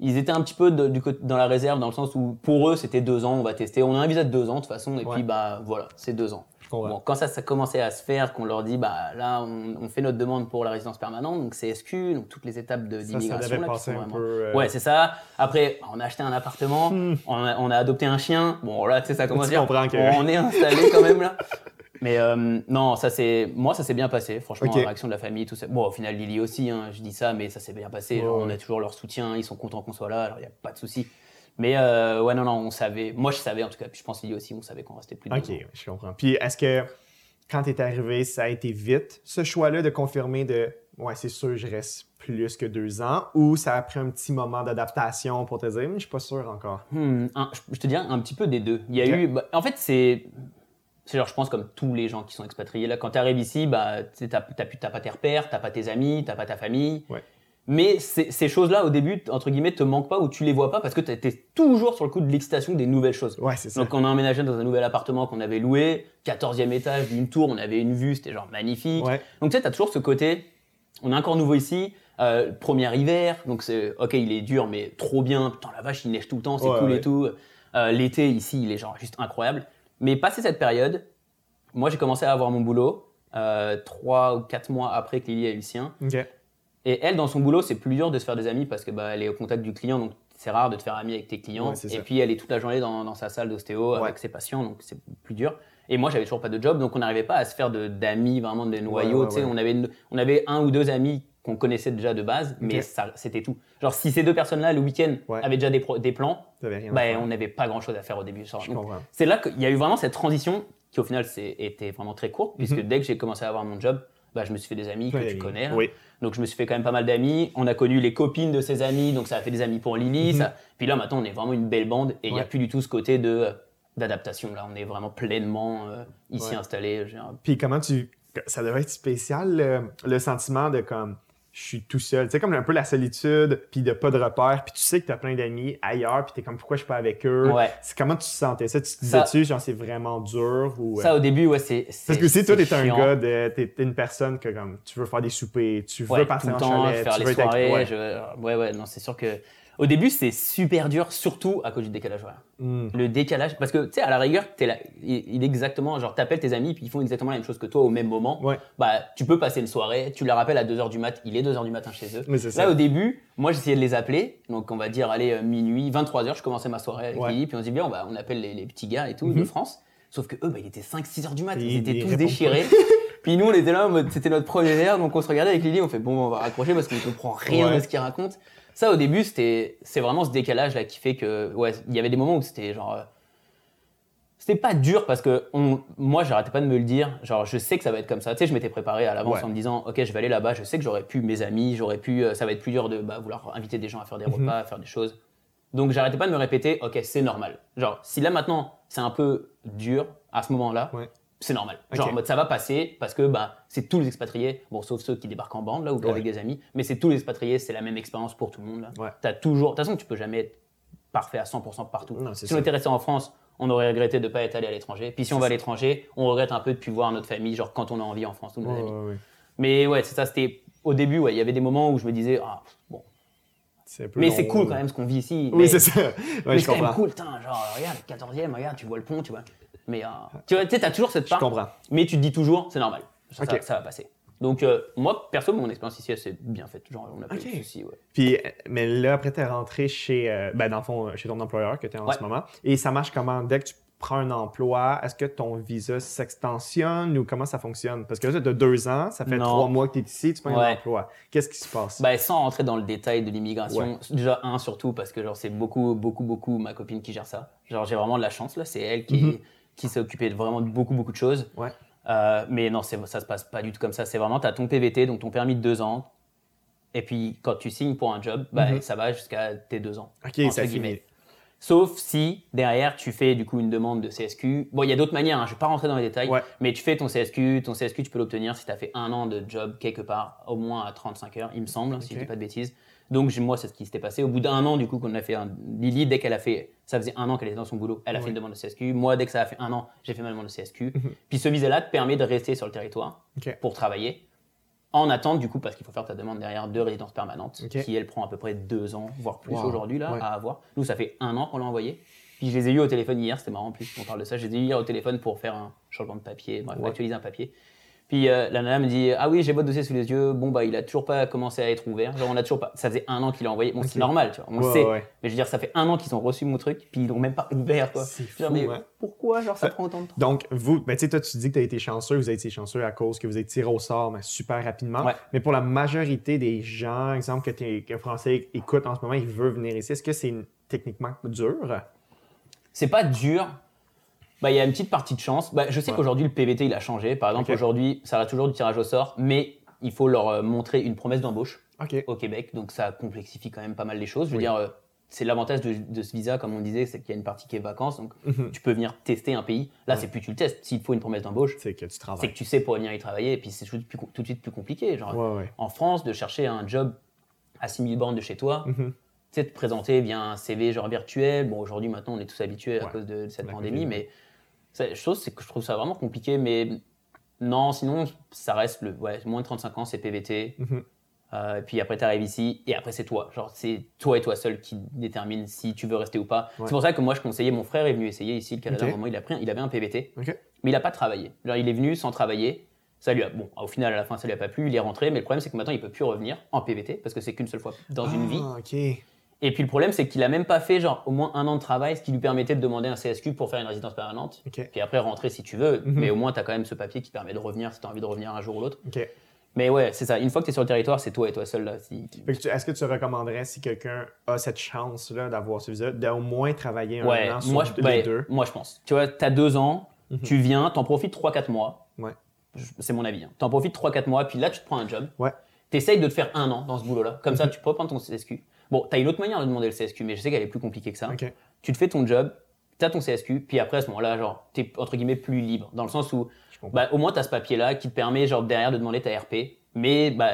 ils étaient un petit peu de- du côté, dans la réserve, dans le sens où pour eux, c'était deux ans, on va tester. On a un visa de deux ans de toute façon, et Ouais. puis bah voilà, c'est deux ans. Comprends. Bon, quand ça, ça commençait à se faire, qu'on leur dit, bah là, on, on fait notre demande pour la résidence permanente, donc c'est SQ, donc toutes les étapes de- ça, ça d'immigration. là, un vraiment- peu... euh, Ouais, c'est ça. Après, on a acheté un appartement, Hmm. on, a, on a adopté un chien. Bon, là, tu sais, ça commence à dire, que- on est installé quand même là. Mais euh, non, ça c'est, moi, ça s'est bien passé. Franchement, Ok. la réaction de la famille, tout ça. Bon, au final, Lily aussi. hein, je dis ça, mais ça s'est bien passé. Genre, On a toujours leur soutien. Ils sont contents qu'on soit là. Alors, il y a pas de souci. Mais euh, ouais, non, non, on savait. Moi, je savais en tout cas. Puis je pense Lily aussi, on savait qu'on restait plus de Ok, deux ans. je comprends. Puis est-ce que quand t'es arrivé, ça a été vite, ce choix-là de confirmer de ouais, c'est sûr, je reste plus que deux ans, ou ça a pris un petit moment d'adaptation pour te dire, mais je suis pas sûr encore? Hmm, un- je, te dirais un petit peu des deux. Il y a eu, bah, en fait, c'est, c'est genre, je pense comme tous les gens qui sont expatriés là, quand tu arrives ici, bah, tu t'as, pas tes repères, t'as pas tes amis, t'as pas ta famille. Ouais. Mais ces, choses-là, au début, entre guillemets, te manquent pas ou tu les vois pas parce que tu es toujours sur le coup de l'excitation des nouvelles choses. Ouais, c'est ça. Donc on a emménagé dans un nouvel appartement qu'on avait loué, 14e étage d'une tour, on avait une vue, c'était genre magnifique. Ouais. Donc tu sais, tu as toujours ce côté, on est encore nouveau ici, euh, premier hiver, donc c'est ok, il est dur, mais trop bien, putain la vache, il neige tout le temps, c'est Ouais, cool ouais. et tout. Euh, L'été ici, il est genre juste incroyable. Mais passé cette période, moi j'ai commencé à avoir mon boulot, euh, trois ou quatre mois après que Lily a eu le sien. Ok. Et elle, dans son boulot, c'est plus dur de se faire des amis parce que bah, elle est au contact du client, donc c'est rare de te faire ami avec tes clients. Ouais, et ça. puis elle est toute la journée dans, dans sa salle d'ostéo Ouais. avec ses patients, donc c'est plus dur. Et moi, j'avais toujours pas de job, donc on n'arrivait pas à se faire d'amis, vraiment des noyaux. ouais, tu sais, ouais. On, avait, on avait un ou deux amis qu'on connaissait déjà de base, mais Ok. ça, c'était tout. Genre, si ces deux personnes-là, le week-end, Ouais. avaient déjà des, pro- des plans, bah, on n'avait pas grand-chose à faire au début. C'est là qu'il y a eu vraiment cette transition qui, au final, était vraiment très courte, puisque Mhm. dès que j'ai commencé à avoir mon job, bah, je me suis fait des amis que tu connais. là. Oui. Donc, je me suis fait quand même pas mal d'amis. On a connu les copines de ses amis, donc ça a fait des amis pour Lily. Mhm. ça- Puis là, maintenant, on est vraiment une belle bande et il n'y a Ouais. plus du tout ce côté de euh, d'adaptation. Là, on est vraiment pleinement euh, ici Ouais. installé. Genre, Puis comment tu. Ça devrait être spécial, le, le sentiment de comme. Je suis tout seul. Tu sais, comme un peu la solitude, puis de pas de repères, puis tu sais que tu as plein d'amis ailleurs, puis tu es comme pourquoi je suis pas avec eux? Ouais. C'est comment tu sentais ça? Tu te disais-tu, genre, c'est vraiment dur ou. euh, Ça, au début, ouais, c'est. Parce que aussi, toi, t'es un chiant. gars, de, t'es, une personne que comme tu veux faire des soupers, tu veux Ouais, partir en chalet, faire tu les veux être soirées. je- Ouais, ouais, non, c'est sûr que. Au début, c'est super dur, surtout à cause du décalage horaire. Hmm. Le décalage, parce que tu sais, à la rigueur, t'es là, il est exactement, genre, t'appelles tes amis, puis ils font exactement la même chose que toi au même moment. Ouais. Bah, tu peux passer une soirée, tu les rappelles à 2h du mat, il est 2h du matin chez eux. Mais c'est ça. Là, au début, moi, j'essayais de les appeler, donc on va dire, allez, euh, minuit, 23h, je commençais ma soirée avec Ouais. Lily, puis on se dit bien, on, va- on appelle les, les petits gars et tout Mhm. de France. Sauf que eux, bah, il était 5-6h du mat, Et ils étaient ils tous déchirés. puis nous, on était là, c'était notre premier verre, donc on se regardait avec Lily, on fait, bon, on va raccrocher parce qu'on comprend rien Ouais. de ce qu'ils racontent. Ça, au début, c'était, c'est vraiment ce décalage là qui fait que, ouais, il y avait des moments où c'était genre, euh, c'était pas dur parce que on, moi, j'arrêtais pas de me le dire. Genre, je sais que ça va être comme ça. Tu sais, je m'étais préparé à l'avance Ouais. en me disant, ok, je vais aller là-bas. Je sais que j'aurais pu mes amis, j'aurais pu, euh, ça va être plus dur de bah, vouloir inviter des gens à faire des Mhm. repas, à faire des choses. Donc, j'arrêtais pas de me répéter, ok, c'est normal. Genre, si là maintenant c'est un peu dur à ce moment-là, Ouais. C'est normal. Genre, en mode, ça va passer parce que bah, c'est tous les expatriés, bon, sauf ceux qui débarquent en bande là ou Ouais. avec des amis, mais c'est tous les expatriés, c'est la même expérience pour tout le monde. Ouais. T'as toujours, de toute façon, tu peux jamais être parfait à 100% partout. Non, si on était resté en France, on aurait regretté de ne pas être allé à l'étranger. Puis si on va à l'étranger, on regrette un peu de plus voir notre famille, genre quand on a envie en France, tous nos Ouais, amis. ouais. Mais ouais, c'est ça, c'était au début, ouais, il y avait des moments où je me disais, ah, bon. Mais c'est cool quand même ce qu'on vit ici. Oui, mais c'est ça. Ouais, mais c'est quand même comprends. cool, genre, regarde, 14e, regarde, tu vois le pont, tu vois. Mais euh, tu vois, tu sais, t'as toujours cette Je part, comprends. mais tu te dis toujours, c'est normal, ça, Ok. ça- ça va passer. Donc, euh, moi, perso, mon expérience ici, elle s'est bien faite. Genre, on a pas eu de soucis, ouais. Puis, euh, mais là, après, t'es rentré chez, euh, ben, dans le fond, chez ton employeur que tu es en Ouais. ce moment. Et ça marche comment? Dès que tu prends un emploi, est-ce que ton visa s'extensionne ou comment ça fonctionne? Parce que là, tu as deux ans, ça fait Non. trois mois que tu es ici, tu prends un emploi. Qu'est-ce qui se passe? Bah, sans rentrer dans le détail de l'immigration, Ouais. déjà un surtout parce que genre c'est beaucoup beaucoup beaucoup ma copine qui gère ça. Genre j'ai vraiment de la chance là, c'est elle qui Mhm. Qui s'est occupée de vraiment de beaucoup beaucoup de choses. Ouais. Euh, mais non, ça se passe pas du tout comme ça. C'est vraiment tu as ton PVT donc ton permis de deux ans. Et puis quand tu signes pour un job, bah, Mhm. ça va jusqu'à tes deux ans. OK, ça guillemets. Sauf si derrière tu fais du coup une demande de CSQ. Bon, il y a d'autres manières, hein, je vais pas rentrer dans les détails, Ouais. mais tu fais ton CSQ. Ton CSQ, tu peux l'obtenir si tu as fait un an de job quelque part, au moins à 35 heures, il me semble, si je dis pas de bêtises. Donc moi, c'est ce qui s'était passé. Au bout d'un an, du coup, qu'on a fait un... Lily, dès qu'elle a fait, ça faisait un an qu'elle était dans son boulot, elle a Ouais. fait une demande de CSQ. Moi, dès que ça a fait un an, j'ai fait ma demande de CSQ. Mhm. Puis ce visa-là te permet de rester sur le territoire pour travailler. En attente, du coup, parce qu'il faut faire ta demande derrière de résidence permanente, qui elle prend à peu près deux ans, voire plus Wow. aujourd'hui là, Ouais. à avoir. Nous, ça fait un an qu'on l'a envoyé. Puis je les ai eu au téléphone hier, c'était marrant en plus, on parle de ça. Je les ai eu hier au téléphone pour faire un changement de papier, bref, Ouais. actualiser un papier. Puis euh, la nana me dit Ah oui, j'ai votre dossier sous les yeux. Bon, bah, il a toujours pas commencé à être ouvert. Genre, on a toujours pas. Ça faisait un an qu'il l'a envoyé. Bon, c'est normal, tu vois, on le sait. ouais. Mais je veux dire, ça fait un an qu'ils ont reçu mon truc, puis ils l'ont même pas ouvert, quoi. Fou, mais hein. pourquoi, genre, ça Ça- prend autant de temps? Donc, vous, ben, tu sais, toi, tu dis que tu as été chanceux, vous avez été chanceux à cause que vous êtes tiré au sort mais super rapidement. Ouais. Mais pour la majorité des gens, exemple, que, que Français écoute en ce moment, ils veulent venir ici, est-ce que c'est techniquement dur? C'est pas dur. Bah, il y a une petite partie de chance. Bah, je sais Ouais. qu'aujourd'hui, le PVT, il a changé. Par exemple, aujourd'hui, ça reste toujours du tirage au sort, mais il faut leur euh, montrer une promesse d'embauche au Québec. Donc, ça complexifie quand même pas mal les choses. Je veux Oui. dire, euh, c'est l'avantage de, de ce visa, comme on disait, c'est qu'il y a une partie qui est vacances. Donc, Mhm. tu peux venir tester un pays. Là, Ouais. c'est plus tu le testes. S'il faut une promesse d'embauche, C'est que tu c'est travailles. que tu sais pour venir y travailler. Et puis, c'est tout, de suite plus com- tout de suite plus compliqué. Genre, Ouais, en France, de chercher un job à 6000 bornes de chez toi, Mhm. tu sais, te présenter via un CV genre virtuel. Bon, aujourd'hui, maintenant, on est tous habitués à Ouais. cause de cette La pandémie, mais chose, c'est que je trouve ça vraiment compliqué. Mais non, sinon, ça reste le ouais, moins de 35 ans, c'est PVT. Mhm. Euh, et puis après, tu arrives ici, et après, c'est toi. Genre, c'est toi et toi seul qui détermine si tu veux rester ou pas. Ouais. C'est pour ça que moi, je conseillais, mon frère est venu essayer ici, le Canada, Ok. à un moment, il, a pris, il avait un PVT, mais il n'a pas travaillé. Genre, il est venu sans travailler. Ça lui a, bon, au final, à la fin, ça lui a pas plu, il est rentré, mais le problème, c'est que maintenant, il peut plus revenir en PVT, parce que c'est qu'une seule fois dans une vie. Ah, OK. Et puis le problème, c'est qu'il a même pas fait genre au moins un an de travail, ce qui lui permettait de demander un CSQ pour faire une résidence permanente. OK. Puis après rentrer si tu veux, Mhm. mais au moins tu as quand même ce papier qui permet de revenir si tu as envie de revenir un jour ou l'autre. Mais ouais, c'est ça. Une fois que tu es sur le territoire, c'est toi et toi seul là. Si- Est-ce que tu recommanderais, si quelqu'un a cette chance-là d'avoir ce visa, d'au moins travailler un Ouais, an sur moi je, les ouais, deux? moi je pense. Tu vois, tu as deux ans, tu viens, t'en profites 3-4 mois. Ouais. C'est mon avis. Hein. T'en profites 3-4 mois, puis là tu te prends un job. Ouais. T'essayes de te faire un an dans ce boulot-là. Comme ça, tu peux prendre ton CSQ. Bon, t'as une autre manière de demander le CSQ, mais je sais qu'elle est plus compliquée que ça. Tu te fais ton job, t'as ton CSQ, puis après à ce moment-là, genre, t'es entre guillemets plus libre. Dans le sens où, bah, au moins t'as ce papier-là qui te permet, genre, derrière de demander ta RP. Mais, bah,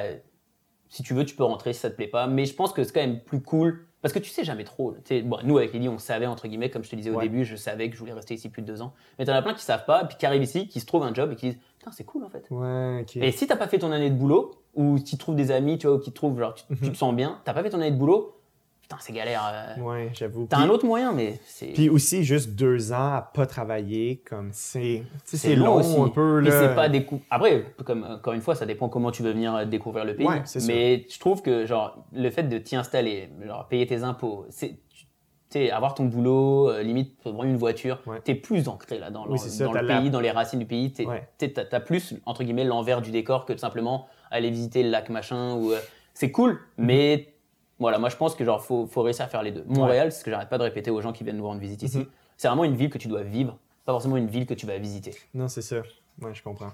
si tu veux, tu peux rentrer si ça te plaît pas. Mais je pense que c'est quand même plus cool. Parce que tu sais jamais trop. Tu bon, nous, avec Lily, on savait, entre guillemets, comme je te disais au Ouais. début, je savais que je voulais rester ici plus de deux ans. Mais t'en as plein qui savent pas, puis qui arrivent ici, qui se trouvent un job et qui disent Putain, c'est cool en fait. Ouais. Et si t'as pas fait ton année de boulot, ou si tu trouves des amis, tu vois, ou qui te trouvent, genre, tu, Mhm. tu te sens bien, t'as pas fait ton année de boulot, putain, c'est galère. euh. Ouais, j'avoue. T'as un autre moyen, mais c'est. Puis aussi, juste deux ans à pas travailler, comme c'est. C'est long long aussi. un peu, là. c'est pas décou- Après, comme encore une fois, ça dépend comment tu veux venir euh, découvrir le pays. Ouais. Mais je trouve que genre le fait de t'y installer, genre payer tes impôts, c'est sais, avoir ton boulot, euh, limite prendre une voiture, Ouais. t'es plus ancré là dans, Oui, le- ça, dans la- pays, dans les racines du pays. Ouais. T'as t'as plus entre guillemets l'envers du décor que de simplement aller visiter le lac machin ou euh, c'est cool, Mhm. mais voilà, moi je pense que genre faut, faut réussir à faire les deux. Montréal, c'est ce que j'arrête pas de répéter aux gens qui viennent nous rendre visite ici. Mhm. C'est vraiment une ville que tu dois vivre, pas forcément une ville que tu vas visiter. Non, c'est ça. Ouais, je comprends.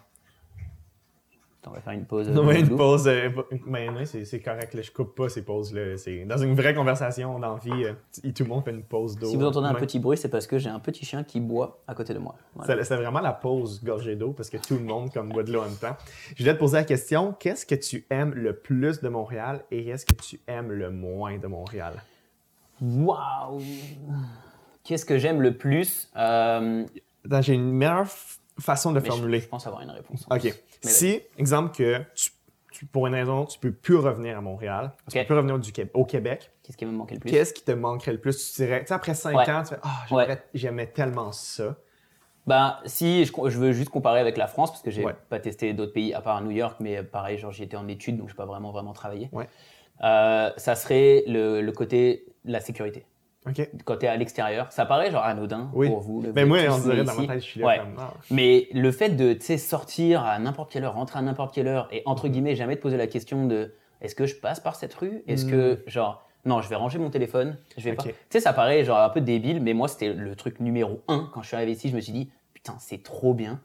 On va faire une pause. euh, Non, mais une pause. euh, mais non, c'est correct, là, je coupe pas ces pauses-là. C'est dans une vraie conversation, dans la vie, euh, tout le monde fait une pause d'eau. Si vous entendez un petit bruit, c'est parce que j'ai un petit chien qui boit à côté de moi. Voilà. C'est vraiment la pause gorgée d'eau parce que tout le monde comme boit de l'eau en même temps. Je voulais te poser la question qu'est-ce que tu aimes le plus de Montréal et qu'est-ce que tu aimes le moins de Montréal? Waouh Qu'est-ce que j'aime le plus Euh, J'ai une meilleure façon de formuler. je pense avoir une réponse. Ok. Mais si, exemple, que tu, tu- pour une raison, tu peux plus revenir à Montréal, tu Ok. peux plus revenir du au Québec, Qu'est-ce qui me manquait le plus? qu'est-ce qui te manquerait le plus? Tu dirais, tu sais, après 5 Ouais. ans, tu fais Ah, Ouais. j'aimais tellement ça. Bah, si je, je veux juste comparer avec la France, parce que j'ai Ouais. pas testé d'autres pays à part New York, mais pareil, genre j'y étais en études, donc je pas vraiment vraiment travaillé. Ouais. Euh, ça serait le, le côté la sécurité. Quand tu es à l'extérieur, ça paraît genre anodin Oui. pour vous. Mais moi, on dirait dans ma tête, je suis là Ouais. comme. Ah. Mais le fait de sortir à n'importe quelle heure, rentrer à n'importe quelle heure et Mhm. entre guillemets jamais te poser la question de est-ce que je passe par cette rue? Est-ce que genre non, je vais ranger mon téléphone, je vais Mhm. Ok. pas. Tu sais, ça paraît genre un peu débile, mais moi c'était le truc numéro un quand je suis arrivé ici. Je me suis dit putain, c'est trop bien.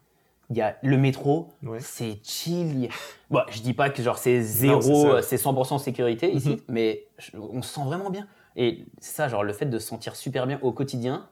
Il y a le métro, Ouais. c'est chill. Bon, je dis pas que genre c'est zéro, c'est. Mhm. euh, c'est 100% sécurité ici, mais je- on se sent vraiment bien. Et ça, genre le fait de se sentir super bien au quotidien.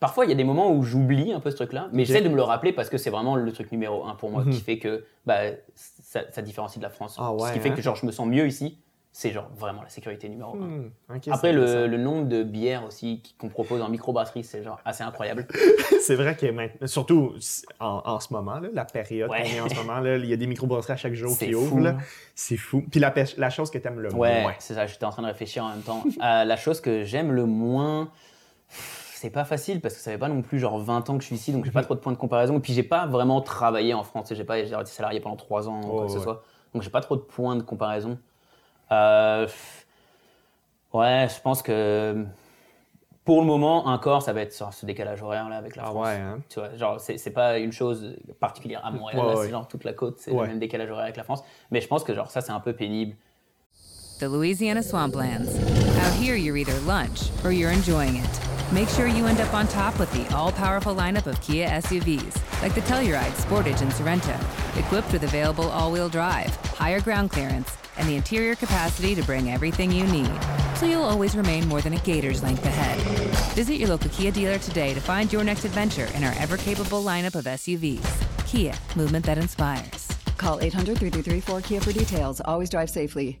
Parfois, il y a des moments où j'oublie un peu ce truc-là, mais j'essaie de me le rappeler parce que c'est vraiment le truc numéro un pour moi Mhm. qui fait que bah, ça, ça différencie de la France. Ah ouais, ce qui fait hein? que genre je me sens mieux ici, c'est genre vraiment la sécurité numéro un. Hmm, Après, le, nombre de bières aussi qu'on propose en microbrasserie, c'est genre assez incroyable. C'est vrai que maintenant, surtout en, en ce moment, là, la période Ouais. qu'on est en ce moment, là, il y a des microbrasseries à chaque jour qui ouvrent. hein. C'est fou. Puis la, chose que tu aimes le Ouais, moins. c'est ça, j'étais en train de réfléchir en même temps. Euh, la chose que j'aime le moins, c'est pas facile parce que ça fait pas non plus genre 20 ans que je suis ici, donc j'ai pas trop de points de comparaison. Et puis j'ai pas vraiment travaillé en France, j'ai pas été salarié pendant 3 ans ou quoi Oh, que ce ouais. soit. Donc j'ai pas trop de points de comparaison. Euh, ouais, je pense que pour le moment, encore, ça va être sur ce décalage horaire là avec la Ah France. ouais, hein? Tu vois, genre, c'est c'est pas une chose particulière à Montréal, Ouais, là, ouais. c'est genre toute la côte, c'est Ouais. le même décalage horaire avec la France. Mais je pense que genre ça, c'est un peu pénible. The Louisiana Swamplands. Out here, you're either lunch or you're enjoying it. Make sure you end up on top with the all powerful lineup of Kia SUVs, like the Telluride, Sportage, and Sorrento, equipped with available all wheel drive, higher ground clearance, and the interior capacity to bring everything you need. So you'll always remain more than a gator's length ahead. Visit your local Kia dealer today to find your next adventure in our ever capable lineup of SUVs. Kia, movement that inspires. Call 800 333 4KIA for details. Always drive safely.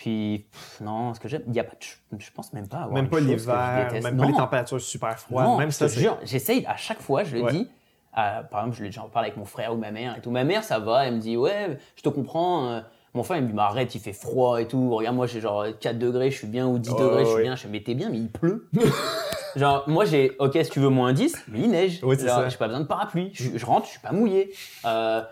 Puis, pff, non, ce que j'aime, il y a pas, je pense même pas avoir Même pas l'hiver, même Non. pas les températures super froides. Non, même ça, j'essaye à chaque fois, je le Ouais. dis, par exemple, je l'ai déjà parlé avec mon frère ou ma mère et tout. Ma mère, ça va, elle me dit ouais, je te comprends. euh. Mon frère, il me dit, mais arrête, il fait froid et tout. Regarde, moi, j'ai genre 4 degrés, je suis bien, ou 10 Oh, degrés, je suis ouais. bien. Je fais, mais t'es bien, mais il pleut. genre, moi, j'ai, ok, si tu veux moins 10, mais il neige. Ouais. J'ai pas besoin de parapluie. Je, je rentre, je suis pas mouillé. Euh,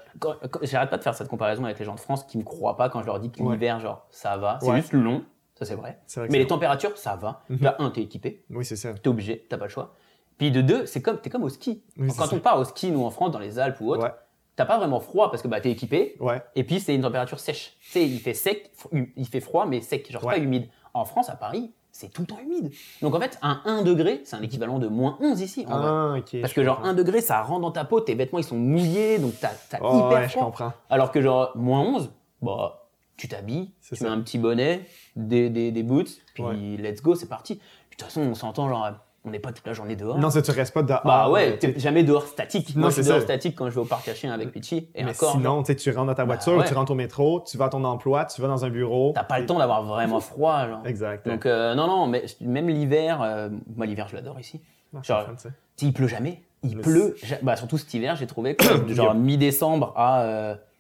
J'arrête pas de faire cette comparaison avec les gens de France qui me croient pas quand je leur dis que l'hiver, genre, ça va. C'est juste long, ça c'est vrai. Mais les températures, ça va. Mhm. Là, un, t'es équipé. Oui, c'est ça. T'es obligé, t'as pas le choix. Puis de deux, c'est comme, t'es comme au ski. Oui, Quand on part au ski, nous en France, dans les Alpes ou autre, Ouais. T'as pas vraiment froid parce que bah, t'es équipé. Ouais. Et puis c'est une température sèche. Tu sais, il fait sec, il fait froid, mais sec. Genre, Ouais. pas humide. En France, à Paris, c'est tout le temps humide. Donc en fait, un 1 degré, c'est un équivalent de moins 11 ici. En vrai. Ah. Parce que genre comprends. 1 degré, ça rentre dans ta peau, tes vêtements ils sont mouillés, donc t'as Oh, hyper ouais, froid. Alors que genre moins 11, bah tu t'habilles, C'est tu ça. mets un petit bonnet, des, des, des boots, puis Ouais. let's go, c'est parti. Puis, De toute façon, on s'entend genre, on n'est pas toute la journée dehors. Non, ça, tu restes pas dehors. bah ouais, euh, t'es jamais dehors statique. Non, Moi, je suis dehors ça. statique quand je vais au parc à chiens avec Pitchy. Et mais encore, sinon, tu tu rentres dans ta Bah, voiture, ouais. tu rentres au métro, tu vas à ton emploi, tu vas dans un bureau. t'as pas le temps d'avoir vraiment froid. Genre. Exact. Donc euh, non, non, mais même l'hiver, euh, moi l'hiver je l'adore ici. Genre, il pleut jamais. Il Mais pleut. ja- Bah, surtout cet hiver, j'ai trouvé que genre mi-décembre à,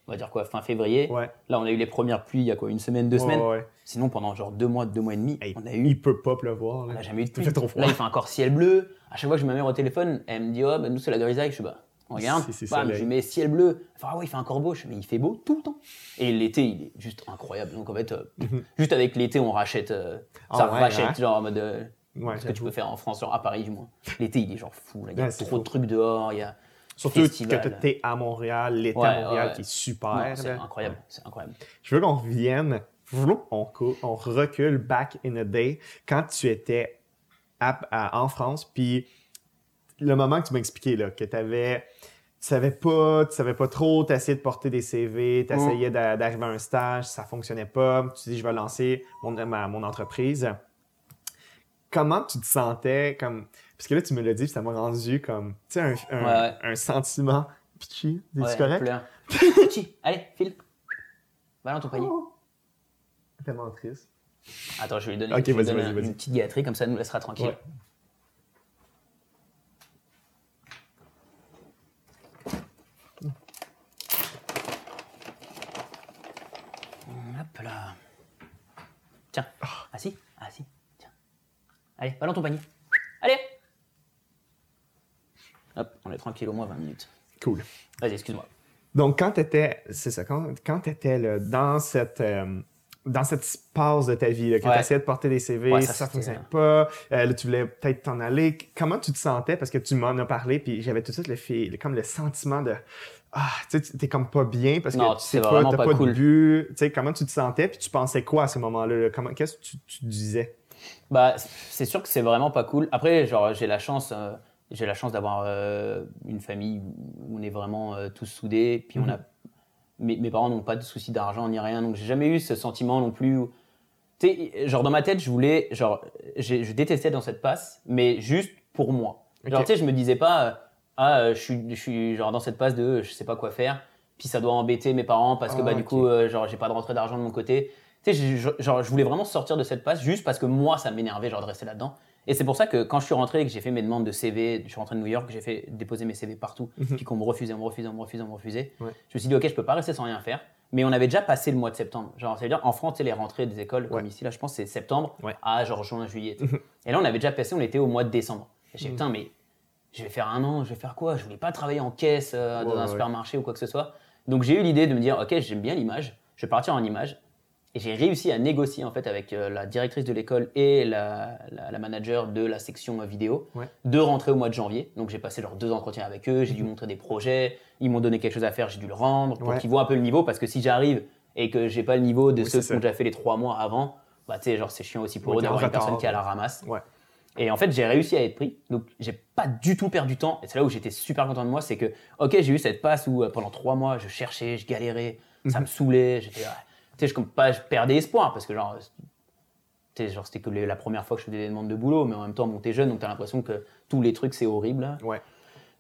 on va dire quoi, fin février. Ouais. Là, on a eu les premières pluies il y a quoi, une semaine, deux Ouais, semaines. ouais. Sinon, pendant genre deux mois, deux mois et demi, on a eu. Il peut pas pleuvoir. On Là. n'a jamais eu de pluie. fait trop froid. Là, il fait encore ciel bleu. À chaque fois que je ma mère au téléphone, elle me dit Oh, bah, nous, c'est la grisaille. Je suis bah, regarde. Bam, soleil. je lui mets ciel bleu. Fait, ah ouais, il fait encore beau. Je mais il fait beau tout le temps. Et l'été, il est juste incroyable. Donc, en fait, euh, juste avec l'été, on rachète. euh, Ah ça rachète, genre en mode. euh, Ouais, ce que tu peux faire en France, genre à Paris du moins. L'été, il est genre fou. Il y a trop de trucs dehors. Il y a. Surtout festival. que tu es à Montréal, l'été Ouais, à Montréal ouais, qui est super. C'est incroyable. C'est incroyable. Je veux qu'on revienne, on, on recule back in the day, quand tu étais à- à- en France, puis le moment que tu m'as expliqué, là, que tu avais. Tu savais pas, tu savais pas trop, tu essayais de porter des CV, tu essayais d'a- d'arriver à un stage, ça fonctionnait pas, tu dis je vais lancer mon, ma- mon entreprise. Comment tu te sentais comme. Parce que là, tu me l'as dit, puis ça m'a rendu comme. Tu sais, un, un- Ouais, ouais. un sentiment. Pitchy, es-tu Ouais, correct? Petit, allez, file. Va dans ton panier. Tellement triste. Attends, je vais lui donner, Ok, je vais lui vas-y, donner vas-y, un- vas-y. une petite gâterie, comme ça, elle nous laissera tranquille. Ouais. Hop là. Tiens, Ah. assis, assis. Allez, va dans ton panier. Allez Hop, on est tranquille au moins 20 minutes. Cool. Vas-y, excuse-moi. Donc, quand tu étais, c'est ça, quand, quand tu étais dans cette, euh, dans cette passe de ta vie, là, que Ouais. tu essayais de porter des CV, Ouais, ça ne fonctionnait c'était- pas, euh, là, tu voulais peut-être t'en aller, comment tu te sentais? Parce que tu m'en as parlé, puis j'avais tout de suite le, comme le sentiment de. Ah, tu sais, t'es comme pas bien parce que Non, tu c'est sais pas, t'as pas pas, cool. de but. Tu sais, comment tu te sentais, puis tu pensais quoi à ce moment-là? là? Comment, qu'est-ce que tu, tu disais? Bah, c'est sûr que c'est vraiment pas cool. Après, genre, j'ai la chance, euh, j'ai la chance d'avoir euh, une famille où on est vraiment euh, tous soudés. Puis on a, mes, mes parents n'ont pas de soucis d'argent ni rien, donc j'ai jamais eu ce sentiment non plus. où- Tu sais, genre dans ma tête, je voulais, genre, je détestais dans cette passe, mais juste pour moi. Genre, tu sais, je me disais pas, ah, je suis, je suis genre dans cette passe de, je sais pas quoi faire. Puis ça doit embêter mes parents parce que Ah, bah du ok. coup, genre, j'ai pas de rentrée d'argent de mon côté. Tu sais, j'ai- genre, je voulais vraiment sortir de cette passe juste parce que moi, ça m'énervait, genre, de rester là-dedans. Et c'est pour ça que quand je suis rentré et que j'ai fait mes demandes de CV, je suis rentré de New York, j'ai fait déposer mes CV partout, puis qu'on me refusait, on me refusait, on me refusait, on me refusait. Ouais. Je me suis dit, ok, je peux pas rester sans rien faire. Mais on avait déjà passé le mois de septembre. Genre, ça veut dire, en France, sais, les rentrées des écoles, comme Ouais. ici, là, je pense, c'est septembre Ouais. à genre juin, juillet. sais. et là, on avait déjà passé, on était au mois de décembre. Et j'ai dit, putain, mais je vais faire un an, je vais faire quoi? Je voulais pas travailler en caisse euh, dans un supermarché ou quoi que ce soit. Donc j'ai eu l'idée de me dire, ok, j'aime bien l'image, je vais partir en image. Et j'ai réussi à négocier en fait avec euh, la directrice de l'école et la, la, la manager de la section euh, vidéo Ouais. de rentrer au mois de janvier. Donc j'ai passé genre deux entretiens avec eux, j'ai dû montrer des projets, ils m'ont donné quelque chose à faire, j'ai dû le rendre pour Mhm. Ouais. qu'ils voient un peu le niveau parce que si j'arrive et que j'ai pas le niveau de Oui, ceux qui ont déjà fait les trois mois avant, bah tu sais, genre c'est chiant aussi pour eux d'avoir une personne qui est à la ramasse. Ouais. Et en fait, j'ai réussi à être pris. Donc, j'ai pas du tout perdu de temps. Et c'est là où j'étais super content de moi. C'est que, ok, j'ai eu cette passe où euh, pendant trois mois, je cherchais, je galérais, ça me saoulait. J'étais, ah, sais, je, pas, je perdais espoir parce que, genre, genre, c'était que les- la première fois que je faisais des demandes de boulot. Mais en même temps, bon, t'es jeune, donc t'as l'impression que tous les trucs, c'est horrible. là. Ouais.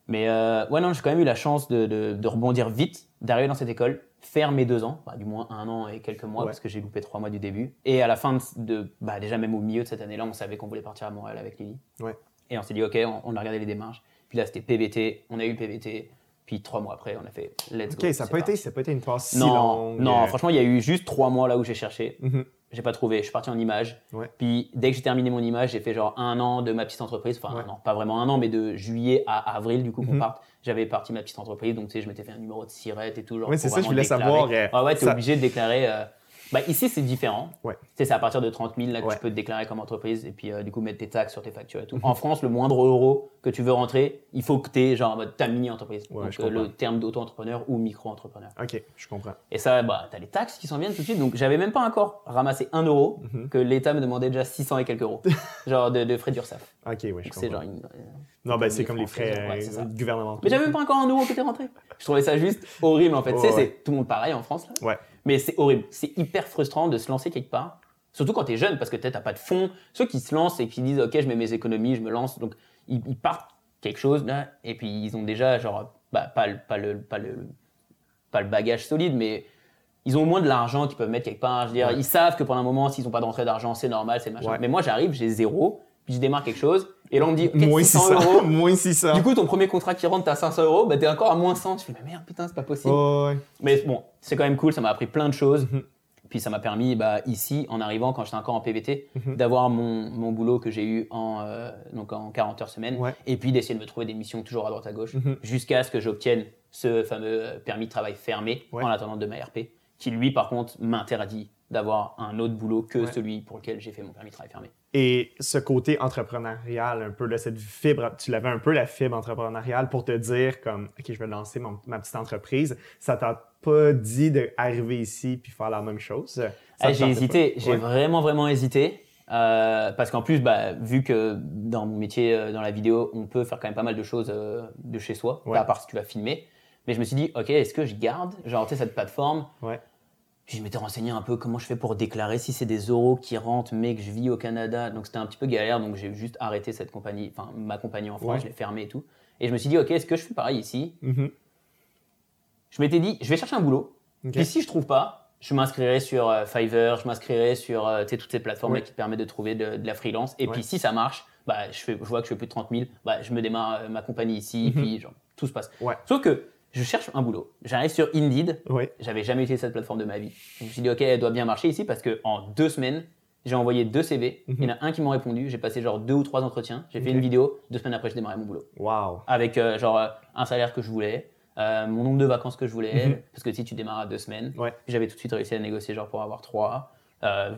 Mais euh, ouais, non, j'ai quand même eu la chance de, de- de rebondir vite, d'arriver dans cette école, faire mes deux ans, bah, du moins un an et quelques mois, Ouais. parce que j'ai loupé trois mois du début. Et à la fin de, de- bah, déjà même au milieu de cette année-là, on savait qu'on voulait partir à Montréal avec Lily. Ouais. Et on s'est dit, ok, on, on a regardé les démarches. Puis là, c'était PVT. On a eu le PVT. Puis trois mois après, on a fait let's Ok, go. ça n'a pas, été- ça pas été une passe si non, longue. Non, franchement, il y a eu juste trois mois là où j'ai cherché. Mhm. J'ai pas trouvé. Je suis parti en image. Ouais. Puis dès que j'ai terminé mon image, j'ai fait genre un an de ma petite entreprise. Enfin, Ouais. un an, pas vraiment un an, mais de juillet à avril, du coup, qu'on Mhm. parte. J'avais parti ma petite entreprise. Donc, tu sais, je m'étais fait un numéro de sirette et tout. Genre, Ouais, c'est ça, je voulais déclarer. savoir, Ah ouais, t'es ça- obligé de déclarer. euh, Bah, ici, c'est différent. Ouais. Tu c'est à partir de 30 000 là, que Ouais. tu peux te déclarer comme entreprise et puis euh, du coup mettre tes taxes sur tes factures et tout. Mhm. En France, le moindre euro que tu veux rentrer, il faut que tu aies genre ta mini-entreprise. Ouais, Donc euh, le terme d'auto-entrepreneur ou micro-entrepreneur. Ok, je comprends. Et ça, bah, t'as les taxes qui s'en viennent tout de suite. Donc, j'avais même pas encore ramassé un euro Mhm. que l'État me demandait déjà 600 et quelques euros. genre de, de frais d'URSSAF. Ok, oui, je comprends. genre une- Non, une c'est comme les frais ouais, euh, gouvernementaux. Mais j'avais même pas encore un euro qui était rentré. Je trouvais ça juste horrible en fait. tu sais, Ouais, ouais. c'est tout le monde pareil en France là. Ouais. Mais c'est horrible. C'est hyper frustrant de se lancer quelque part. Surtout quand tu es jeune, parce que peut-être t'as pas de fonds. Ceux qui se lancent et qui disent Ok, je mets mes économies, je me lance. Donc, ils, ils partent quelque chose là, et puis ils ont déjà, genre, bah, pas, le, pas, le, pas, le, pas le bagage solide, mais ils ont au moins de l'argent qu'ils peuvent mettre quelque part. Je veux dire, Ouais. ils savent que pendant un moment, s'ils n'ont pas d'entrée d'argent, c'est normal, c'est machin. Ouais. Mais moi, j'arrive, j'ai zéro, puis je démarre quelque chose, et là, on me dit Moins 600 600. euros. Moins 600. Du coup, ton premier contrat qui rentre, t'as 500 euros, bah t'es encore à moins 100. Tu fais, mais merde, putain, c'est pas possible. Ouais. Mais bon, c'est quand même cool, ça m'a appris plein de choses. Mhm. Puis ça m'a permis, bah, ici, en arrivant, quand j'étais encore en PVT, Mhm. d'avoir mon, mon boulot que j'ai eu en, euh, donc en 40 heures semaine. Ouais. Et puis d'essayer de me trouver des missions toujours à droite à gauche, Mhm. jusqu'à ce que j'obtienne ce fameux euh, permis de travail fermé Ouais. en attendant de ma RP, qui lui, par contre, m'interdit d'avoir un autre boulot que celui pour lequel j'ai fait mon permis de travail fermé. Et ce côté entrepreneurial, un peu, là, cette fibre, tu l'avais un peu la fibre entrepreneuriale pour te dire comme, OK, je vais lancer mon- ma petite entreprise. Ça t'a pas dit d'arriver ici puis faire la même chose? J'ai hésité, j'ai Ouais. vraiment vraiment hésité. euh, parce qu'en plus, bah, vu que dans mon métier, euh, dans la vidéo, on peut faire quand même pas mal de choses euh, de chez soi, Ouais. à part si tu vas filmer. Mais je me suis dit, ok, est-ce que je garde, genre, cette plateforme Ouais. Puis je m'étais renseigné un peu comment je fais pour déclarer si c'est des euros qui rentrent, mais que je vis au Canada. Donc c'était un petit peu galère, donc j'ai juste arrêté cette compagnie, enfin ma compagnie en France, Ouais. je l'ai fermée et tout. Et je me suis dit, ok, est-ce que je fais pareil ici? Mhm. Je m'étais dit, je vais chercher un boulot. Ok. Puis si je trouve pas, je m'inscrirai sur euh, Fiverr, je m'inscrirai sur euh, toutes ces plateformes là Ouais. qui te permettent de trouver de, de la freelance. Et Ouais. puis si ça marche, bah, je, fais, je vois que je fais plus de 30 000, bah, je me démarre euh, ma compagnie ici, Mhm. puis genre, tout se passe. Ouais. Sauf que je cherche un boulot. J'arrive sur Indeed, j'avais jamais utilisé cette plateforme de ma vie. Je me suis dit, ok, elle doit bien marcher ici parce que en deux semaines, j'ai envoyé deux CV. Mhm. Il y en a un qui m'a répondu. J'ai passé genre deux ou trois entretiens. J'ai fait une vidéo. Deux semaines après, j'ai démarré mon boulot Wow. avec euh, genre euh, un salaire que je voulais, euh, mon nombre de vacances que je voulais, Mhm. parce que si tu démarres à deux semaines, Ouais. j'avais tout de suite réussi à négocier genre pour avoir trois. Euh,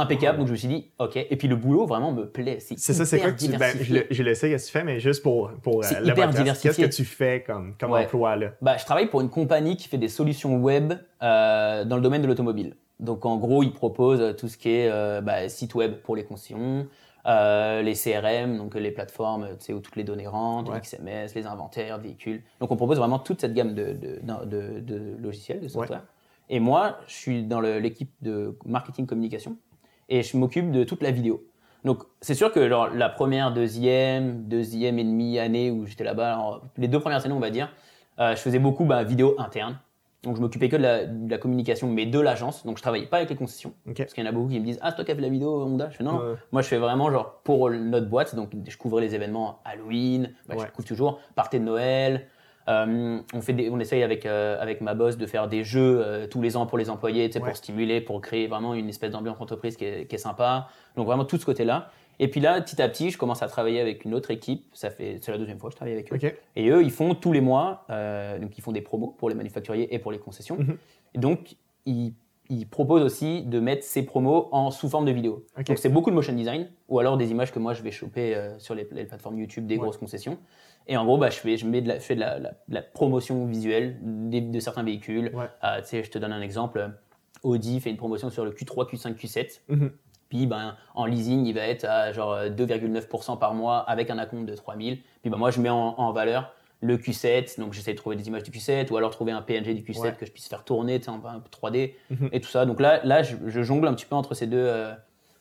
impeccable, donc je me suis dit, ok. Et puis le boulot vraiment me plaît. C'est ça, c'est quoi que tu. Ben, je, le, je le sais qu'est-ce que tu fais, mais juste pour, pour euh, diversifié. qu'est-ce que tu fais comme, comme Ouais. emploi là? Bah, je travaille pour une compagnie qui fait des solutions web euh, dans le domaine de l'automobile. Donc en gros, ils proposent euh, tout ce qui est euh, bah, site web pour les concessions, les CRM, donc les plateformes tu sais, où toutes les données rentrent, Ouais. les XMS, les inventaires, véhicules. Donc on propose vraiment toute cette gamme de, de, de- de logiciels, de software. Et moi, je suis dans l'équipe de marketing communication et je m'occupe de toute la vidéo. Donc, c'est sûr que genre, la première, deuxième, deuxième et demie année où j'étais là-bas, les deux premières années, on va dire, euh, je faisais beaucoup bah, vidéo interne. Donc, je m'occupais que de la, de la communication, mais de l'agence. Donc, je travaillais pas avec les concessions. Parce qu'il y en a beaucoup qui me disent Ah, c'est toi qui as fait la vidéo Honda? Je fais Non. Moi, je fais vraiment genre pour notre boîte. Donc, je couvrais les événements Halloween, bah, Ouais. je couvre toujours, party de Noël. Euh, on, fait des- on essaye avec, euh, avec ma boss de faire des jeux euh, tous les ans pour les employés, Ouais. pour stimuler, pour créer vraiment une espèce d'ambiance entreprise qui est, qui est sympa. Donc vraiment tout ce côté-là. Et puis là, petit à petit, je commence à travailler avec une autre équipe. Ça fait, c'est la deuxième fois que je travaille avec eux. Et eux, ils font tous les mois, donc ils font des promos pour les manufacturiers et pour les concessions. Mhm. Et donc, ils, ils proposent aussi de mettre ces promos en sous forme de vidéo. Donc c'est beaucoup de motion design ou alors des images que moi je vais choper sur les, les plateformes YouTube des Ouais. grosses concessions. Et en gros, bah, je fais, je mets de la, fais de la, la- la promotion visuelle de certains véhicules. Ouais. Euh, tu sais, je te donne un exemple. Audi fait une promotion sur le Q3, Q5, Q7. Mhm. Puis ben, en leasing, il va être à genre euh, 2,9% par mois avec un acompte de 3000. Puis ben, moi, je mets en, en valeur le Q7. Donc j'essaie de trouver des images du Q7 ou alors trouver un PNG du Q7 Ouais. que je puisse faire tourner en un peu 3D Mhm. et tout ça. Donc là, là je, je jongle un petit peu entre ces deux, euh,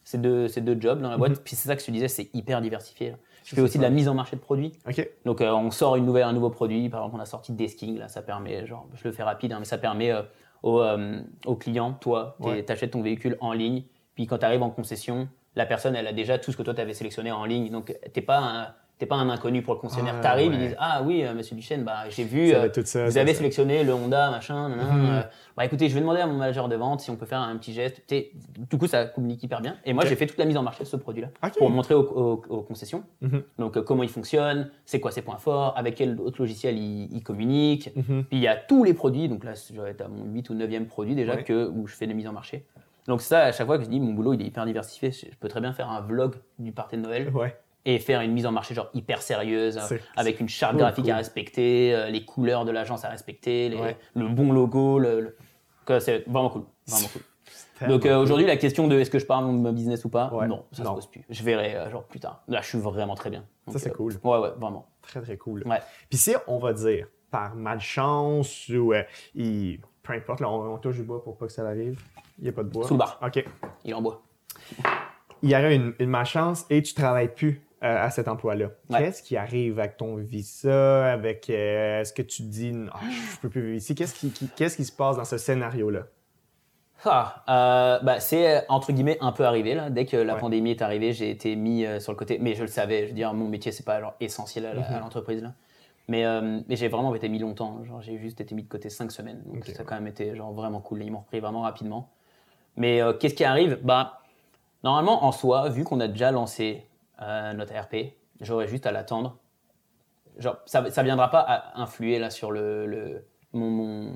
ces deux, ces deux jobs dans la boîte. Mhm. Puis c'est ça que je te disais, c'est hyper diversifié. Je fais aussi de la mise en marché de produits. OK. Donc euh, on sort une nouvelle, un nouveau produit, par exemple on a sorti Desking, là ça permet, genre je le fais rapide, hein, mais ça permet euh, aux, euh, aux clients, toi, tu Ouais. achètes ton véhicule en ligne, puis quand tu arrives en concession, la personne elle a déjà tout ce que toi tu avais sélectionné en ligne, donc t'es pas un- T'es pas un inconnu pour le concessionnaire. Ah, T'arrives, ouais. ils disent Ah oui, euh, monsieur Duchesne, bah, j'ai vu, euh, ça, vous avez ça. sélectionné le Honda, machin, nanana, Mhm. euh, bah écoutez, je vais demander à mon manager de vente si on peut faire un petit geste. Du coup, ça communique hyper bien. Et moi, j'ai fait toute la mise en marché de ce produit-là Ok. pour montrer aux, aux- aux concessions. Mhm. Donc, comment il fonctionne, c'est quoi ses points forts, avec quel autre logiciel il, il communique. Mhm. Puis il y a tous les produits, donc là être à mon 8 ou 9e produit déjà Ouais. que, où je fais des mises en marché. Donc ça, à chaque fois que je dis mon boulot il est hyper diversifié, je je peux très bien faire un vlog du party de Noël Ouais. Et faire une mise en marché genre hyper sérieuse, euh, avec une charte graphique cool. à respecter, euh, les couleurs de l'agence à respecter, les- Ouais. le bon logo, le, c'est vraiment cool. Vraiment cool. Donc euh, aujourd'hui la question de est-ce que je parle de mon business ou pas, Ouais. non, ça Non. se pose plus. Je verrai euh, genre plus tard. Là je suis vraiment très bien. Ça, c'est euh, cool. Ouais ouais vraiment. Très, très cool. Ouais. Puis si on va dire, par malchance ou il- peu importe, là, on, on touche du bois pour pas que ça arrive. Il n'y a pas de bois. Sous le bar. OK. Il est en bois. Il y aurait une, une malchance et tu travailles plus euh, à cet emploi-là. Ouais. Qu'est-ce qui arrive avec ton visa, avec euh, ce que tu dis, Ah, je peux plus vivre ici? Qu'est-ce qui, qui- qu'est-ce qui se passe dans ce scénario-là? Ah, euh, bah, c'est entre guillemets un peu arrivé là. Dès que la Ouais. pandémie est arrivée, j'ai été mis sur le côté. Mais je le savais. Je veux dire, mon métier c'est pas genre essentiel à, Mhm. à l'entreprise là. Mais, mais j'ai vraiment été mis longtemps. Genre j'ai juste été mis de côté cinq semaines. Donc ça a quand même été genre vraiment cool. Ils m'ont repris vraiment rapidement. Mais qu'est-ce qui arrive? Bah normalement en soi, vu qu'on a déjà lancé euh, notre RP, j'aurais juste à l'attendre. Genre ça, ça viendra pas à influer là sur le, le- mon, mon,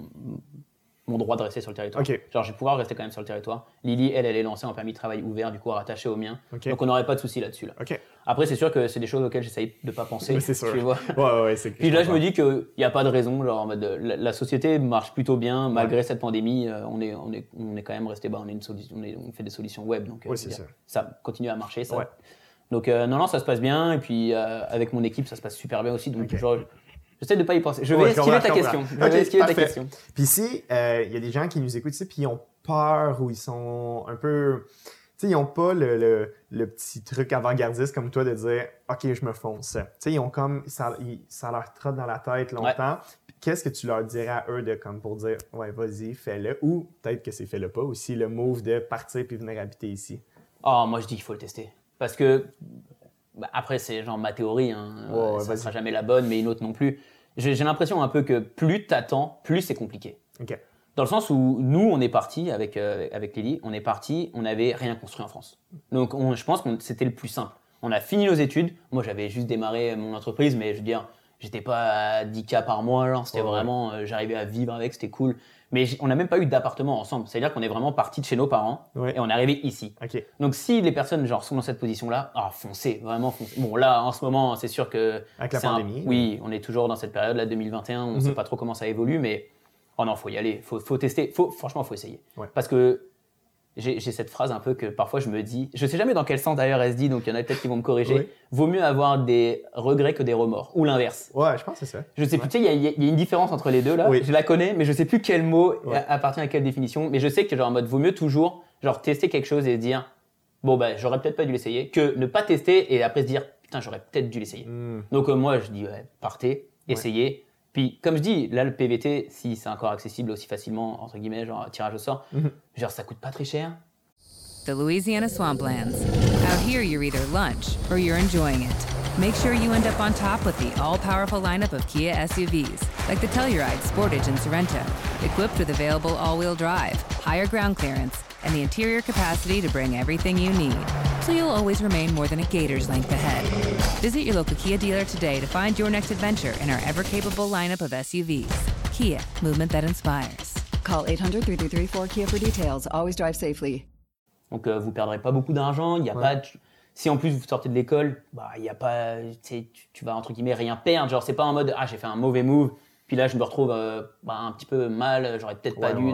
mon droit de rester sur le territoire. Ok. Genre, je vais pouvoir rester quand même sur le territoire. Lily, elle, elle est lancée en permis de travail ouvert, du coup, rattaché au mien. Donc, on n'aurait pas de souci là-dessus. Là. Après, c'est sûr que c'est des choses auxquelles j'essaye de pas penser. C'est sûr. Tu vois. Ouais, ouais, Puis là, je me dis qu'il n'y a pas de raison. Genre, en mode, la, la société marche plutôt bien, malgré cette pandémie. euh, on, est, on, est, on est quand même resté. Bah, on, est une solution, on, est- on fait des solutions web. Donc, euh, ça continue à marcher. Ça. Donc, euh, non, non, ça se passe bien. Et puis, euh, avec mon équipe, ça se passe super bien aussi. Donc, Ok. genre, j'essaie de pas y penser. Je vais Ouais, esquiver ta question. Je vais esquiver ta question. Puis si euh, il y a des gens qui nous écoutent ici, puis ils ont peur ou ils sont un peu. Tu sais, ils n'ont pas le, le- le petit truc avant-gardiste comme toi de dire OK, je me fonce. Tu sais, ils ont comme. Ça, ils- ça leur trotte dans la tête longtemps. Qu'est-ce que tu leur dirais à eux de comme pour dire Ouais, vas-y, fais-le. Ou peut-être que c'est fais-le pas aussi, le move de partir puis venir habiter ici? Oh, moi je dis qu'il faut le tester. Parce que, bah, après, c'est genre ma théorie, hein. Ça vas-y. sera jamais la bonne, mais une autre non plus. J'ai l'impression un peu que plus t'attends, plus c'est compliqué. Dans le sens où nous, on est parti avec, euh, avec Lily, on est parti, on n'avait rien construit en France. Donc on- je pense que c'était le plus simple. On a fini nos études. Moi, j'avais juste démarré mon entreprise, mais je veux dire, j'étais pas à 10K par mois. C'était ouais. vraiment, euh, j'arrivais à vivre avec, c'était cool. Mais on n'a même pas eu d'appartement ensemble. C'est-à-dire qu'on est vraiment parti de chez nos parents Ouais. et on est arrivé ici. Donc si les personnes genre sont dans cette position-là, ah foncez, vraiment foncez. Bon là en ce moment c'est sûr que Avec la un- pandémie. oui, on est toujours dans cette période là 2021, on ne sait Mhm. pas trop comment ça évolue, mais oh non faut y aller, faut, faut tester, faut franchement faut essayer. Ouais. Parce que j'ai cette phrase un peu que parfois je me dis, je sais jamais dans quel sens d'ailleurs elle se dit, donc il y en a peut-être qui vont me corriger. Oui. Vaut mieux avoir des regrets que des remords ou l'inverse. Ouais, je pense que c'est ça. Je sais plus, tu sais, il y y, a- une différence entre les deux là. Oui. Je la connais, mais je sais plus quel mot Ouais. appartient à quelle définition. Mais je sais que genre en mode vaut mieux toujours genre tester quelque chose et se dire bon bah j'aurais peut-être pas dû l'essayer que ne pas tester et après se dire putain j'aurais peut-être dû l'essayer. Hmm. Donc euh, moi je dis ouais, partez, essayez. Puis comme je dis là le PVT si c'est encore accessible aussi facilement entre guillemets genre tirage au sort, Mhm. genre ça coûte pas très cher. The Louisiana Swamplands. Out here, you're either lunch or you're enjoying it. Make sure you end up on top with the all powerful lineup of Kia SUVs, like the Telluride, Sportage, and Sorrento, equipped with available all wheel drive, higher ground clearance, and the interior capacity to bring everything you need. So you'll always remain more than a gator's length ahead. Visit your local Kia dealer today to find your next adventure in our ever capable lineup of SUVs. Kia, movement that inspires. Call 800 333 4KIA for details. Always drive safely. Donc euh, vous perdrez pas beaucoup d'argent, il y a Ouais. pas de- si en plus vous sortez de l'école, bah il y a pas tu, vas entre guillemets rien perdre, genre c'est pas en mode ah j'ai fait un mauvais move, puis là je me retrouve euh, bah, un petit peu mal, j'aurais peut-être pas Ouais, dû ouais.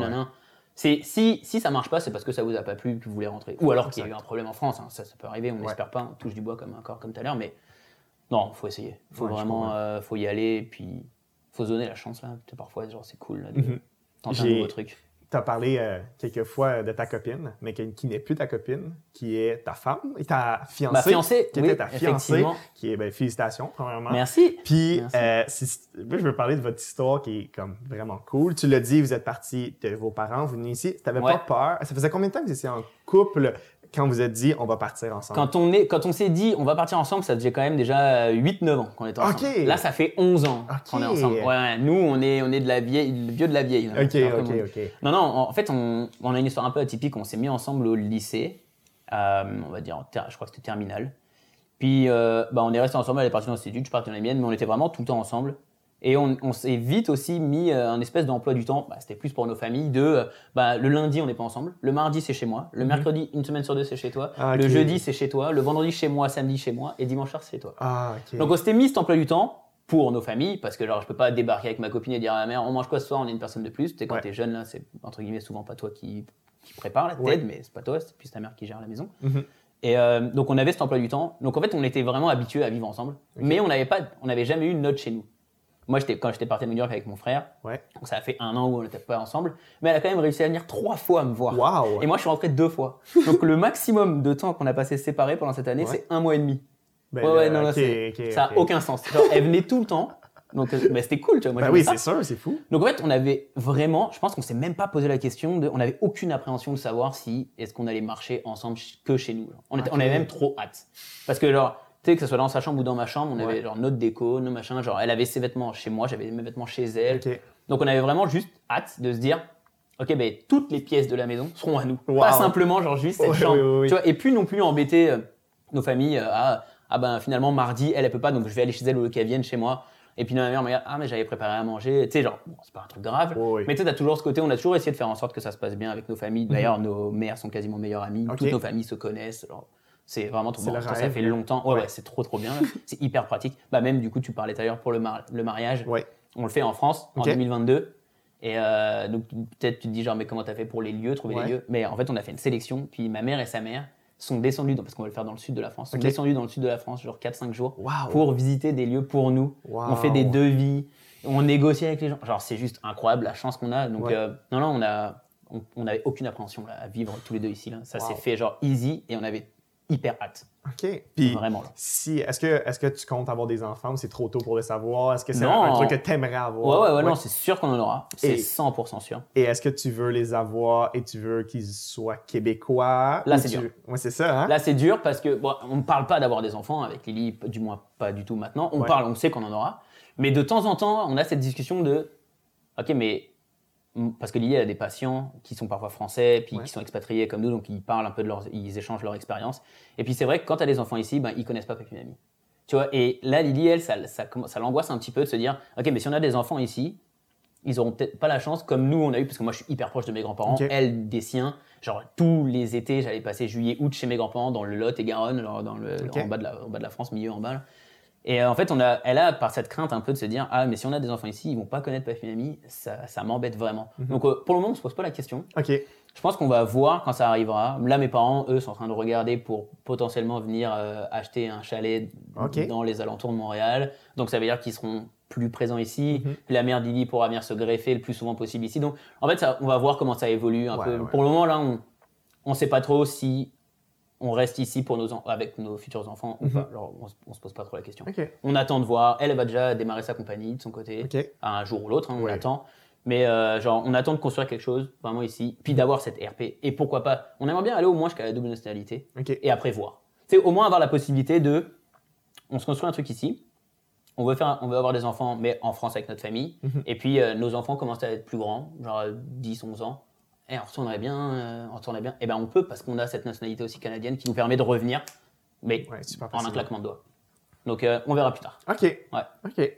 C'est si si ça marche pas, c'est parce que ça vous a pas plu que vous voulez rentrer ou alors qu'il y a eu un problème en France, hein, ça ça peut arriver, on n'espère pas, on touche du bois comme encore comme tout à l'heure mais non, faut essayer. Faut Ouais, je vraiment comprends. euh, faut y aller puis faut se donner la chance là, parfois genre c'est cool là, de Mhm. tenter un J'ai- nouveau truc. Tu as parlé euh, quelques fois de ta copine, mais qui, qui n'est plus ta copine, qui est ta femme et ta fiancée. Ma fiancée, qui oui, était ta fiancée, qui est, ben, félicitations, premièrement. Merci. Puis, Merci. euh, moi, je veux parler de votre histoire qui est comme vraiment cool. Tu l'as dit, vous êtes parti de vos parents, vous venez ici. Tu n'avais Ouais. pas peur. Ça faisait combien de temps que vous étiez en couple? Quand vous êtes dit, on va partir ensemble. Quand on, est, quand on s'est dit on va partir ensemble, ça faisait quand même déjà 8-9 ans qu'on était ensemble. Là, ça fait 11 ans Ok. qu'on est ensemble. Ouais, nous, on est, on est de la vieille, le vieux de la vieille. là. Ok, ok, ok. Non, non, en fait, on, on a une histoire un peu atypique. On s'est mis ensemble au lycée, euh, on va dire, en je crois que c'était terminal. Puis, euh, bah, on est resté ensemble, elle est partie dans l'institut, je suis parti dans la mienne, mais on était vraiment tout le temps ensemble. Et on, on s'est vite aussi mis euh, un espèce d'emploi du temps, bah, c'était plus pour nos familles, de euh, bah, le lundi on n'est pas ensemble, le mardi c'est chez moi, le mercredi une semaine sur deux c'est chez toi, Ah, le jeudi c'est chez toi, le vendredi chez moi, samedi chez moi, et dimanche soir c'est chez toi. Ah. Donc on s'était mis cet emploi du temps pour nos familles, parce que genre je peux pas débarquer avec ma copine et dire à la mère on mange quoi ce soir, on est une personne de plus. Tu quand Ouais. t'es jeune là, c'est entre guillemets souvent pas toi qui, qui prépare la tête, Ouais. mais c'est pas toi, c'est plus ta mère qui gère la maison. Mhm. Et euh, donc on avait cet emploi du temps. Donc en fait on était vraiment habitués à vivre ensemble, mais on n'avait pas, on n'avait jamais eu de note chez nous. Moi, j'étais, quand j'étais parti à New York avec mon frère, Ouais. donc ça a fait un an où on n'était pas ensemble, mais elle a quand même réussi à venir trois fois me voir. Wow. Et moi, je suis rentré deux fois. Donc le maximum de temps qu'on a passé séparés pendant cette année, Ouais. c'est un mois et demi. Ben ouais, ouais, non, là, ok, c'est- ok, ça n'a aucun sens. Genre, elle venait tout le temps. Donc, euh, bah, c'était cool, tu vois. Moi, j'aimais oui, c'est sûr, c'est fou. Donc, en fait, on avait vraiment, je pense qu'on s'est même pas posé la question de, on n'avait aucune appréhension de savoir si est-ce qu'on allait marcher ensemble que chez nous. genre. On, était- on avait même trop hâte. Parce que, genre, sais, que ce soit dans sa chambre ou dans ma chambre, on Ouais. avait genre notre déco, nos machins. Genre, elle avait ses vêtements chez moi, j'avais mes vêtements chez elle. Donc, on avait vraiment juste hâte de se dire, ok, ben toutes les pièces de la maison seront à nous. Wow. Pas simplement, genre, juste cette chambre. oui, oui, oui. Tu vois, et puis non plus embêter euh, nos familles euh, à, ah ben finalement, mardi, elle, elle peut pas, donc je vais aller chez elle ou qu'elle vienne chez moi. Et puis ma mère me regarde, ah mais j'avais préparé à manger. Tu sais, genre, bon, c'est pas un truc grave. Oui. Mais tu sais, t'as toujours ce côté, on a toujours essayé de faire en sorte que ça se passe bien avec nos familles. D'ailleurs, nos mères sont quasiment meilleures amies. Toutes nos familles se connaissent. genre, c'est vraiment trop bon. Ça, fait longtemps. Ouais, Ouais. ouais, c'est trop trop bien. c'est hyper pratique. Bah même du coup, tu parlais d'ailleurs pour le, mar- le mariage. Ouais. On le fait en France en Ok. 2022. Et euh, donc peut-être tu te dis genre mais comment t'as fait pour les lieux, trouver Ouais. les lieux? Mais en fait on a fait une sélection. Puis ma mère et sa mère sont descendues, dans- parce qu'on va le faire dans le sud de la France, sont Ok. descendues dans le sud de la France genre 4-5 jours Wow. pour visiter des lieux pour nous. Wow. On fait des devis, on négocie avec les gens. Genre c'est juste incroyable la chance qu'on a. Donc Ouais. euh, non non on a on on n'avait aucune appréhension là, à vivre tous les deux ici là. Ça Wow. s'est fait genre easy et on avait hyper hâte. OK. Puis, Vraiment, là. si, est-ce que, est-ce que tu comptes avoir des enfants ou c'est trop tôt pour le savoir? Est-ce que c'est Non. un, un truc que tu aimerais Ouais avoir? ouais ouais, non c'est sûr qu'on en aura. C'est Et- 100% sûr. Et est-ce que tu veux les avoir et tu veux qu'ils soient québécois? Là, ou c'est tu- dur. Ouais, c'est ça, hein? Là, c'est dur parce que bon, on ne parle pas d'avoir des enfants avec Lily, du moins pas du tout maintenant. On Ouais. parle, on sait qu'on en aura. Mais de temps en temps, on a cette discussion de Ok, mais. Parce que Lily elle a des patients qui sont parfois français, puis Ouais. qui sont expatriés comme nous, donc ils parlent un peu de leur. Ils échangent leur expérience. Et puis c'est vrai que quand tu as des enfants ici, ben, ils connaissent pas Papy Mamie. Tu vois, et là, Lily, elle, ça, ça, ça l'angoisse un petit peu de se dire Ok, mais si on a des enfants ici, ils auront peut-être pas la chance comme nous on a eu, parce que moi je suis hyper proche de mes grands-parents, elle des siens. Genre tous les étés, j'allais passer juillet, août chez mes grands-parents dans le Lot et Garonne, dans le, en, bas de la, en bas de la France, milieu en bas. là. Et euh, en fait, on a, elle a par cette crainte un peu de se dire ah mais si on a des enfants ici, ils vont pas connaître Papy Mamie, ça, ça m'embête vraiment. Mhm. Donc euh, pour le moment, on se pose pas la question. OK. Je pense qu'on va voir quand ça arrivera. Là, mes parents, eux, sont en train de regarder pour potentiellement venir euh, acheter un chalet dans les alentours de Montréal. Donc, ça veut dire qu'ils seront plus présents ici. Mhm. La mère d'Ili pourra venir se greffer le plus souvent possible ici. Donc, en fait, ça, on va voir comment ça évolue un Ouais, peu. ouais. Pour le moment, là, on ne sait pas trop si on reste ici pour nos avec nos futurs enfants ou Mhm. pas. Alors, on, on se pose pas trop la question. On attend de voir. Elle, va déjà démarrer sa compagnie de son côté un jour ou l'autre, hein, on Ouais. attend. Mais euh, genre, on attend de construire quelque chose vraiment ici, puis d'avoir cette RP. Et pourquoi pas On aimerait bien aller au moins jusqu'à la double nationalité et après voir. C'est au moins avoir la possibilité de, on se construit un truc ici. On veut faire, on veut avoir des enfants, mais en France avec notre famille. Mhm. Et puis euh, nos enfants commencent à être plus grands, genre euh, 10, 11 ans. Et on retournerait bien, euh, on retournerait bien. Et ben on peut parce qu'on a cette nationalité aussi canadienne qui nous permet de revenir, mais Ouais, super en un claquement de doigts. Donc euh, on verra plus tard. OK. Ouais. OK.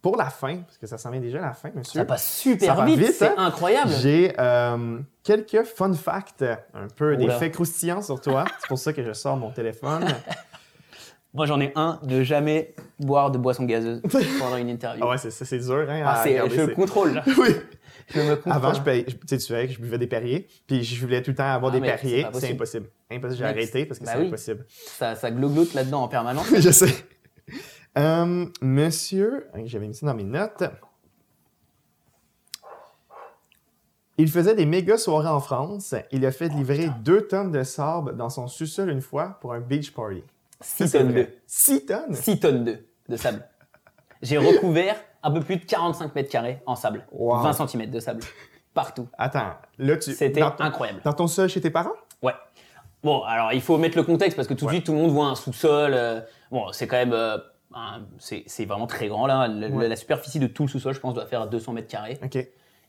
Pour la fin, parce que ça s'en vient déjà la fin, monsieur. Ça passe super Ça vite, vite, c'est hein? incroyable. J'ai euh, quelques fun facts, un peu des Oula. faits croustillants sur toi. C'est pour ça que je sors mon téléphone. Moi, j'en ai un de jamais boire de boisson gazeuse pendant une interview. Ah ouais, c'est dur, hein? Ah, à regarder, je contrôle, oui. Je me contrôle. Avant, je, payais- je- tu savais que je buvais des Perrier, puis je voulais tout le temps avoir Ah, des mais c'est impossible. Impossible, j'ai arrêté parce que bah c'est oui. impossible. Ça, ça glougloute là-dedans en permanence. je sais. Euh, monsieur, j'avais mis ça dans mes notes. Il faisait des méga soirées en France. Il a fait livrer deux tonnes de sable dans son sous-sol une fois pour un beach party. 6 C'est tonnes vrai. de. 6 tonnes? 6 tonnes de, de sable. J'ai recouvert un peu plus de 45 mètres carrés en sable. Wow. 20 cm de sable. Partout. Attends, là tu. C'était dans ton- incroyable. Dans ton sol chez tes parents? Ouais. Bon, alors il faut mettre le contexte parce que tout de suite tout le monde voit un sous-sol. euh, bon, c'est quand même. euh, c'est vraiment très grand là. La, Ouais. la superficie de tout le sous-sol, je pense, doit faire 200 mètres carrés. OK.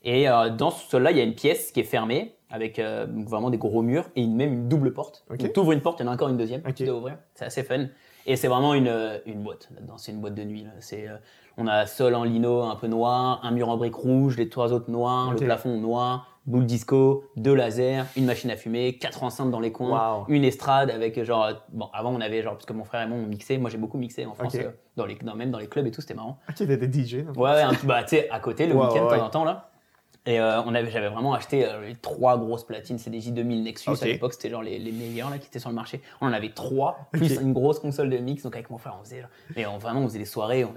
Et euh, dans ce sous-sol-là, il y a une pièce qui est fermée avec euh, vraiment des gros murs et une- même une double porte. Ok. Donc tu ouvres une porte, il y en a encore une deuxième tu dois ouvrir. C'est assez fun. Et c'est vraiment une, une boîte là-dedans. C'est une boîte de nuit. Là. C'est, euh, on a sol en lino un peu noir, un mur en briques rouges, les trois autres noirs, le plafond noir, boule disco, deux lasers, une machine à fumer, quatre enceintes dans les coins, Wow. une estrade avec genre. euh, Bon, avant on avait genre, parce que mon frère et moi on mixait, moi j'ai beaucoup mixé en France, euh, dans les, dans- même dans les clubs et tout, c'était marrant. OK, t'étais DJ. dans le fond. Ouais, ouais, un petit- bah, tu sais, à côté, le week-end, de ouais, temps en temps, là. Et euh, on avait, j'avais vraiment acheté euh, les trois grosses platines, c'est des J2000 Nexus à l'époque, c'était genre les, les meilleurs là qui étaient sur le marché. On en avait trois, plus une grosse console de mix, donc avec mon frère on faisait, genre- et on, vraiment on faisait des soirées. on-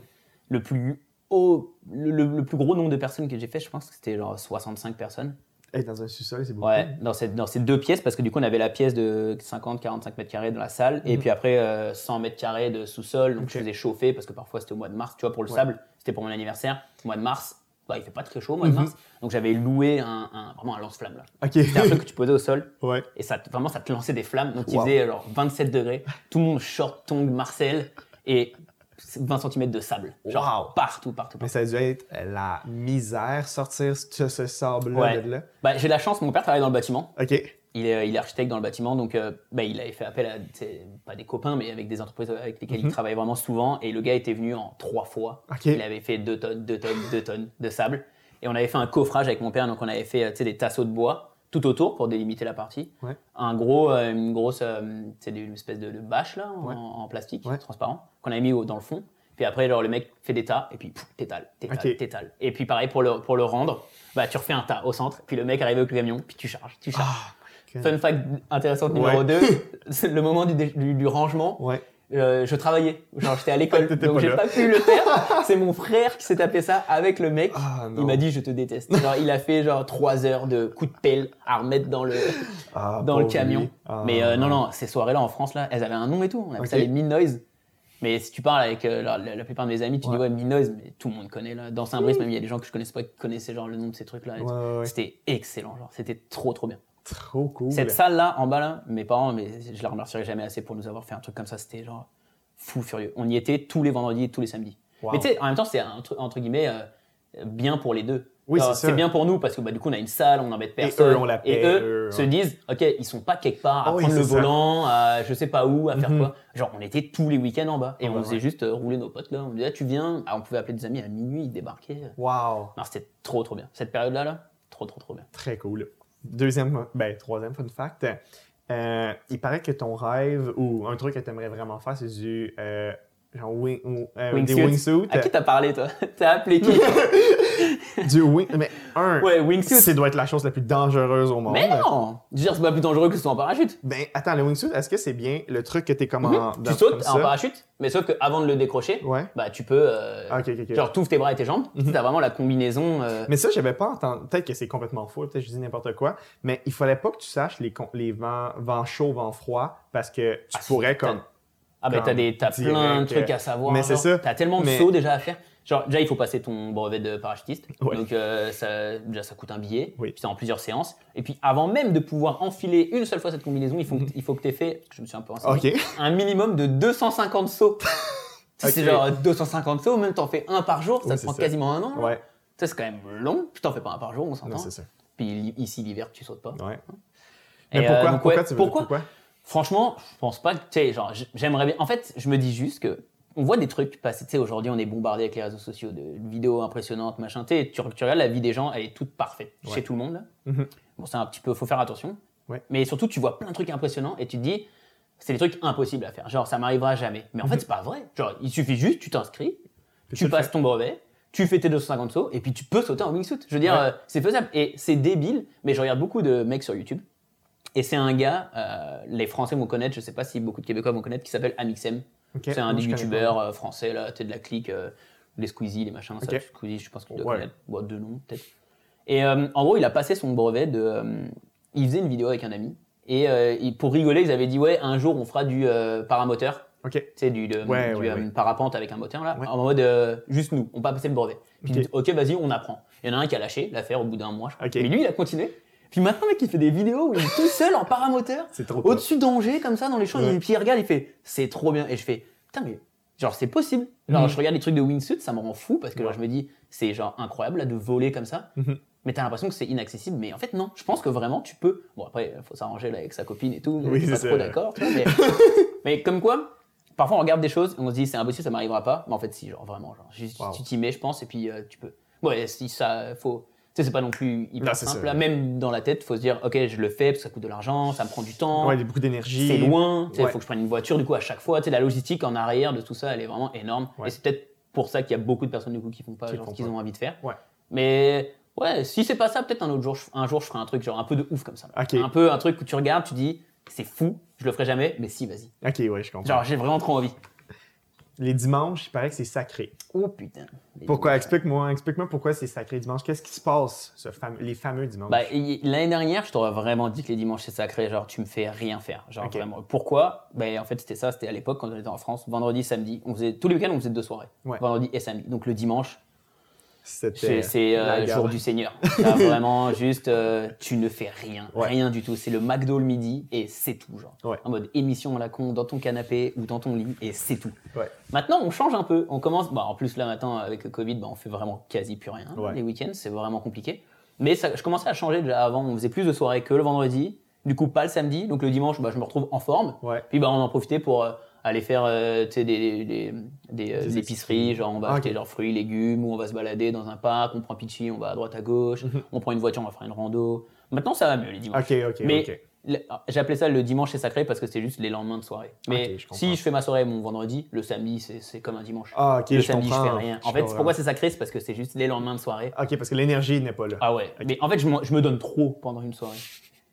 le plus haut, le, plus gros nombre de personnes que j'ai fait, je pense que c'était genre 65 personnes. Hey, dans un sous-sol, c'est beaucoup. Ouais, dans, cette, dans ces deux pièces, parce que du coup, on avait la pièce de 50-45 mètres carrés dans la salle, et Mhm. puis après euh, 100 mètres carrés de sous-sol. Donc Ok. je faisais chauffer, parce que parfois c'était au mois de mars, tu vois, pour le Ouais. sable, c'était pour mon anniversaire. Au mois de mars, bah, il fait pas très chaud au mois de Mhm. mars. Donc j'avais loué un, un- vraiment un lance-flamme là. OK. C'était un truc que tu posais au sol, ouais. et ça, vraiment ça te lançait des flammes. Donc il faisait genre 27 degrés, tout le monde short, tongue, Marcel, et 20 cm de sable. Genre Wow. partout, partout, Mais partout. ça a dû être la misère, sortir ce, ce sable-là Ouais. de là? Bah, j'ai la chance, mon père travaille dans le bâtiment. OK. Il est, il est architecte dans le bâtiment, donc euh, bah, il avait fait appel à, pas des copains, mais avec des entreprises avec lesquelles Mhm. il travaille vraiment souvent. Et le gars était venu en trois fois. Il avait fait deux tonnes, deux tonnes, deux tonnes de sable. Et on avait fait un coffrage avec mon père, donc on avait fait euh, des tasseaux de bois tout autour pour délimiter la partie. Ouais. Un gros, euh, une grosse, euh, sais, une espèce de, de bâche là, en, Ouais. en plastique Ouais. transparent, qu'on avait mis au- dans le fond. Puis après, genre, le mec fait des tas, et puis t'étales, t'étales, Ok. t'étales. Et puis pareil, pour le, pour le rendre, bah, tu refais un tas au centre, puis le mec arrive avec le camion, puis tu charges, tu charges. God. Fun fact intéressant numéro Ouais. 2, c'est le moment du, du- du rangement. Euh, je travaillais, genre j'étais à l'école, donc j'ai pas pu le faire. C'est mon frère qui s'est tapé ça avec le mec. Ah, il m'a dit je te déteste. Genre il a fait genre 3 heures de coups de pelle à remettre dans le Ah, dans le camion. Ah. Mais euh, non non, ces soirées là en France là, elles avaient un nom et tout. On appelait ça Ok. les. Mais si tu parles avec euh, la, plupart de mes amis, tu Ouais. dis ouais mean noise, mais tout le monde connaît là. Dans Saint-Brice même il y a des gens que je connaissais pas qui connaissaient genre le nom de ces trucs là. Ouais, ouais, ouais. C'était excellent genre, c'était trop trop bien. Trop cool. Cette salle-là, en bas, là, mes parents, mais je la remercierai jamais assez pour nous avoir fait un truc comme ça. C'était genre fou furieux. On y était tous les vendredis et tous les samedis. Wow. Mais tu sais, en même temps, c'est un truc, entre guillemets, euh, bien pour les deux. Oui, c'est ça. bien pour nous parce que bah, du coup, on a une salle, on n'embête Et personne. eux ont la Et eux, eux, se disent, OK, ils sont pas quelque part à oui, prendre le c'est ça. volant, à je sais pas où, à faire Mhm. quoi. Genre, on était tous les week-ends en bas et Ah on ouais, faisait juste euh, rouler nos potes là. On disait, ah, tu viens. Ah, on pouvait appeler des amis à minuit, ils débarquaient. Wow. Non, c'était trop, trop bien. Cette période-là, là, trop, trop, trop bien. Très cool. Deuxième, ben, troisième fun fact. Euh, il paraît que ton rêve ou un truc que tu aimerais vraiment faire, c'est du euh, genre wing, euh, des Wingsuit. wingsuits. À qui t'as parlé, toi? T'as appelé qui? Du wing, mais un, Ouais, wingsuit. ça doit être la chose la plus dangereuse au monde. Mais non Je veux dire, c'est pas plus dangereux que ce soit en parachute. Ben, attends, le wingsuit, est-ce que c'est bien le truc que t'es comme en. Mhm. dans- tu sautes en parachute, mais sauf qu'avant de le décrocher, Ouais. bah tu peux. euh, Ah, ok, ok, ok. Genre, t'ouvres tes bras et tes jambes, Mhm. t'as vraiment la combinaison. euh, Mais ça, j'avais pas entendu. Peut-être que c'est complètement faux, peut-être que je dis n'importe quoi. Mais il fallait pas que tu saches les, vents, vents chauds, vents froids, parce que tu Ah, pourrais comme. Ah, comme t'as des- t'as plein de trucs euh, à savoir. mais c'est genre, ça. T'as tellement de Mais- sauts déjà à faire. Genre, déjà, il faut passer ton brevet de parachutiste. Ouais. Donc, euh, ça, déjà, ça coûte un billet. Oui. Puis c'est en plusieurs séances. Et puis, avant même de pouvoir enfiler une seule fois cette combinaison, il faut, que- il faut que tu aies fait, je me suis un peu renseigné, un minimum de 250 sauts. Sais, C'est genre 250 sauts, même t'en fais un par jour, ça Oui, te prend ça. quasiment un an. là. Ouais, sais, c'est quand même long. Puis t'en fais pas un par jour, on s'entend. non, c'est ça. Puis ici, l'hiver, tu sautes pas. Ouais. Et, Mais euh, pourquoi, donc, pourquoi ouais, tu veux pourquoi? pourquoi? Franchement, je pense pas que, tu sais, genre, j'aimerais bien. En fait, je me dis juste que on voit des trucs passer. Tu sais, aujourd'hui, on est bombardé avec les réseaux sociaux de vidéos impressionnantes, machin. Tu tu, regardes la vie des gens, elle est toute parfaite Ouais. chez tout le monde. Mhm. Bon, c'est un petit peu, faut faire attention. Ouais. Mais surtout, tu vois plein de trucs impressionnants et tu te dis, c'est des trucs impossibles à faire. Genre, ça m'arrivera jamais. Mais en fait, c'est pas vrai. Genre, il suffit juste, tu t'inscris, tu passes ton brevet, tu fais tes 250 sauts et puis tu peux sauter en wingsuit. Je veux dire, Ouais. euh, c'est faisable. Et c'est débile, mais je regarde beaucoup de mecs sur YouTube. Et c'est un gars, euh, les Français vont connaître, je sais pas si beaucoup de Québécois vont connaître, qui s'appelle Amixem. C'est un des youtubeurs pas. euh, français, là, tu sais, de la clique, euh, les Squeezie, les machins, ça, Ok. Squeezie, je pense qu'il doit Ouais. connaître. Bon, deux noms, peut-être. Et en gros, il a passé son brevet de. il faisait une vidéo avec un ami. Et il- pour rigoler, ils avaient dit Ouais, un jour, on fera du paramoteur. Ok. Tu sais, du, de- Ouais, du ouais, ouais. parapente avec un moteur, là. En mode juste nous, on va passer le brevet. Puis, Ok. ok, vas-y, on apprend. Il y en a un qui a lâché l'affaire au bout d'un mois, je crois. Mais lui, il a continué. Puis maintenant, mec, il fait des vidéos où il est tout seul en paramoteur, C'est trop top. au-dessus d'Angers, comme ça, dans les champs. Ouais. Et puis il regarde, il fait c'est trop bien. Et je fais putain, mais genre, c'est possible. Genre, Mhm. je regarde les trucs de wingsuit, ça me rend fou parce que genre, je me dis c'est genre incroyable là, de voler comme ça. Mhm. Mais t'as l'impression que c'est inaccessible. Mais en fait, non. Je pense que vraiment, tu peux. Bon, après, il faut s'arranger là avec sa copine et tout. Oui, pas c'est trop d'accord. Mais... mais comme quoi, parfois on regarde des choses et on se dit c'est impossible, ça m'arrivera pas. Mais en fait, si, genre vraiment, genre, juste, Wow. tu t'y mets, je pense, et puis euh, tu peux. Ouais, si ça, faut. Sais, c'est pas non plus hyper Non, simple. Là, même dans la tête, faut se dire, ok, je le fais parce que ça coûte de l'argent, ça me prend du temps. Ouais, il y a beaucoup d'énergie. C'est loin, il Ouais. faut que je prenne une voiture du coup à chaque fois. Tu sais, la logistique en arrière de tout ça, elle est vraiment énorme. Ouais. Et c'est peut-être pour ça qu'il y a beaucoup de personnes du coup qui font pas Qui genre, font ce qu'ils ont envie de faire. Ouais. Mais ouais, si c'est pas ça, peut-être un autre jour, je- un jour je ferai un truc genre un peu de ouf comme ça. Un peu un truc où tu regardes, tu dis, c'est fou, je le ferai jamais, mais si, vas-y. Ok, ouais, je comprends. Genre j'ai vraiment trop envie. Les dimanches, il paraît que c'est sacré. Oh putain. Pourquoi? Explique-moi, explique-moi pourquoi c'est sacré dimanche. Qu'est-ce qui se passe, ce les fameux dimanches? Y- l'année dernière, je t'aurais vraiment dit que les dimanches c'est sacré, genre tu me fais rien faire. Genre vraiment. Pourquoi? Bah, En fait, c'était ça, c'était à l'époque quand on était en France, vendredi, samedi. On faisait, tous les week-ends, on faisait deux soirées. Ouais. Vendredi et samedi. Donc le dimanche, C'était c'est euh, jour du Seigneur. Vraiment juste, euh, tu ne fais rien, Ouais. rien du tout. C'est le McDo le midi et c'est tout, genre. Ouais. En mode émission à la con dans ton canapé ou dans ton lit et c'est tout. Ouais. Maintenant, on change un peu. On commence, bah, en plus là maintenant avec le Covid, bah, on fait vraiment quasi plus rien. Les week-ends, c'est vraiment compliqué. Mais ça, je commençais à changer déjà avant. On faisait plus de soirées que le vendredi. Du coup, pas le samedi. Donc le dimanche, bah, je me retrouve en forme. Puis bah, on en profitait pour euh, aller faire euh, des, des, des, Des épiceries. Genre, on va Ah, acheter leurs fruits, légumes, ou on va se balader dans un parc, on prend Pitchy, on va à droite à gauche, on prend une voiture, on va faire une rando. Maintenant, ça va mieux les dimanches. Ok, ok, Mais J'appelais ça le dimanche c'est sacré parce que c'était juste les lendemains de soirée. Mais je si je fais ma soirée mon vendredi, le samedi c'est c'est comme un dimanche. Ah, ok, le je samedi comprends. je fais rien. En Je fait, pourquoi c'est sacré? C'est parce que c'est juste les lendemains de soirée. Ok, parce que l'énergie n'est pas là. Ah ouais. Mais en fait, je me donne trop pendant une soirée.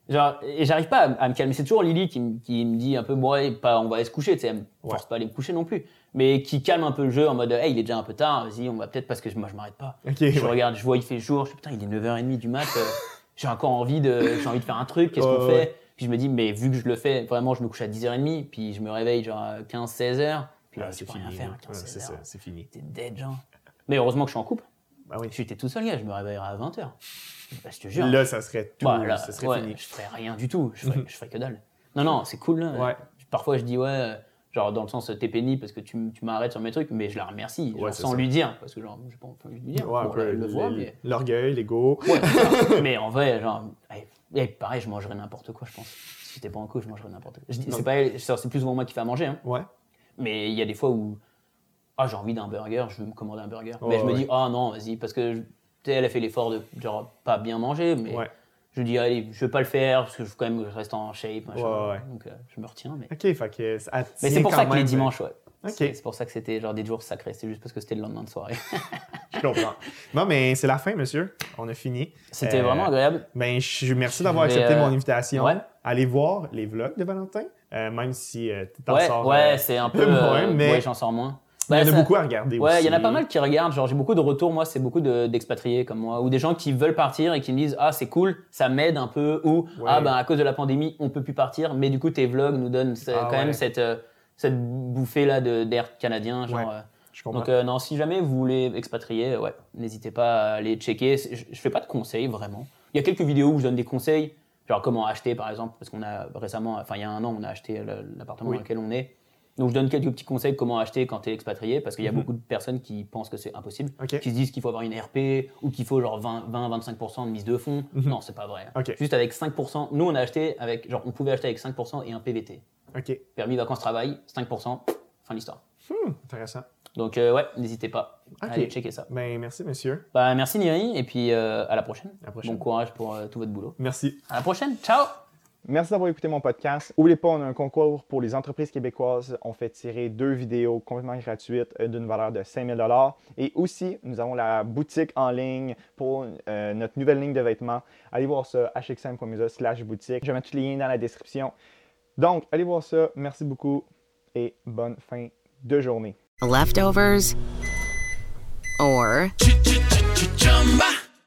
Genre, et j'arrive pas à, à me calmer. C'est toujours Lily qui, me- qui me dit un peu, bon, ouais, pas, on va aller se coucher, tu sais, elle me force pas à aller me coucher non plus. Mais qui calme un peu le jeu en mode, hey, il est déjà un peu tard, vas-y, on va peut-être parce que moi je m'arrête pas. Je ouais. regarde, je vois, il fait jour, je dis, putain, il est 9h30 du mat, euh, j'ai encore envie de, j'ai envie de faire un truc, qu'est-ce qu'on fait? Puis je me dis, mais vu que je le fais, vraiment, je me couche à 10h30, puis je me réveille genre à 15-16h, puis là, tu peux rien faire à Ouais, 15 c'est ça, c'est fini. T'es dead, genre. Mais heureusement que je suis en couple. Bah oui. J'étais tout seul, gars, je me réveillerais à 20h. Bah, je te jure. Là, ça serait tout. Bah, là, ça serait ouais, fini. Je ferais rien du tout. Je ferais, je ferais que dalle. Non, non, c'est cool. Là. Ouais. Parfois, je dis ouais, euh, genre dans le sens t'es pénible parce que tu, tu m'arrêtes sur mes trucs, mais je la remercie, genre, Ouais, sans ça. lui dire, parce que genre j'ai pas envie de lui dire. Ouais, Bon, elle le voit, mais. L'orgueil, l'ego. Ouais, mais en vrai, genre, eh, eh, pareil, je mangerais n'importe quoi, je pense. Si j'étais pas en couple, je mangerais n'importe quoi. Je c'est plus souvent moi qui fais à manger, hein. Ouais. Mais il y a des fois où ah, j'ai envie d'un burger, je veux me commander un burger. Mais je me ouais. dis ah non, vas-y, parce que tu sais, elle a fait l'effort de genre pas bien manger, mais Ouais. je dis allez, je vais pas le faire parce que je, quand même je reste en shape, machin. Ouais, ouais. donc euh, je me retiens. Mais, Ok, fait que. ça mais c'est pour ça que les dimanches, ouais. C'est pour ça que c'était genre des jours sacrés, c'est juste parce que c'était le lendemain de soirée. Je comprends. Non, mais c'est la fin, monsieur. On a fini. C'était Euh, vraiment agréable. Ben, je merci d'avoir Je accepté euh, mon invitation. ouais. Allez voir les vlogs de Valentin, euh, même si tu t'en Ouais, sors. ouais, euh, c'est un peu. moins, euh, mais j'en sors moins. Il y en Bah, a ça- beaucoup à regarder Ouais, aussi. il y en a pas mal qui regardent. Genre, j'ai beaucoup de retours. Moi, c'est beaucoup de- d'expatriés comme moi, ou des gens qui veulent partir et qui me disent Ah, c'est cool, ça m'aide un peu, ou Ouais. Ah, ben à cause de la pandémie, on peut plus partir, mais du coup, tes vlogs nous donnent Ah, quand ouais. même cette, euh, cette bouffée-là de- d'air canadien. Genre, Ouais, euh, je donc, euh, non, si jamais vous voulez expatrier, ouais, n'hésitez pas à aller checker. Je, je fais pas de conseils vraiment. Il y a quelques vidéos où je donne des conseils, genre comment acheter par exemple, parce qu'on a récemment, enfin il y a un an, on a acheté l'appartement Oui. dans lequel on est. Donc je donne quelques petits conseils comment acheter quand tu es expatrié, parce qu'il y a Mhm. beaucoup de personnes qui pensent que c'est impossible, qui se disent qu'il faut avoir une RP ou qu'il faut genre 20-25% de mise de fonds. Mhm. Non, c'est pas vrai. Ok. Juste avec 5%. Nous, on a acheté avec, genre, on pouvait acheter avec 5% et un PVT. Ok. Permis vacances-travail, 5%, fin de l'histoire. Hmm, intéressant. Donc euh, ouais, n'hésitez pas à aller checker ça. Ben, merci, monsieur. Bah, merci Niri, et puis euh, à la prochaine. À la prochaine. Bon courage pour euh, tout votre boulot. Merci. À la prochaine, ciao Merci d'avoir écouté mon podcast. N'oubliez pas, on a un concours pour les entreprises québécoises. On fait tirer deux vidéos complètement gratuites euh, d'une valeur de 5000 Et aussi, nous avons la boutique en ligne pour euh, notre nouvelle ligne de vêtements. Allez voir ça, hxm.musa slash boutique. Je vais mettre tous les liens dans la description. Donc, allez voir ça. Merci beaucoup et bonne fin de journée. Leftovers or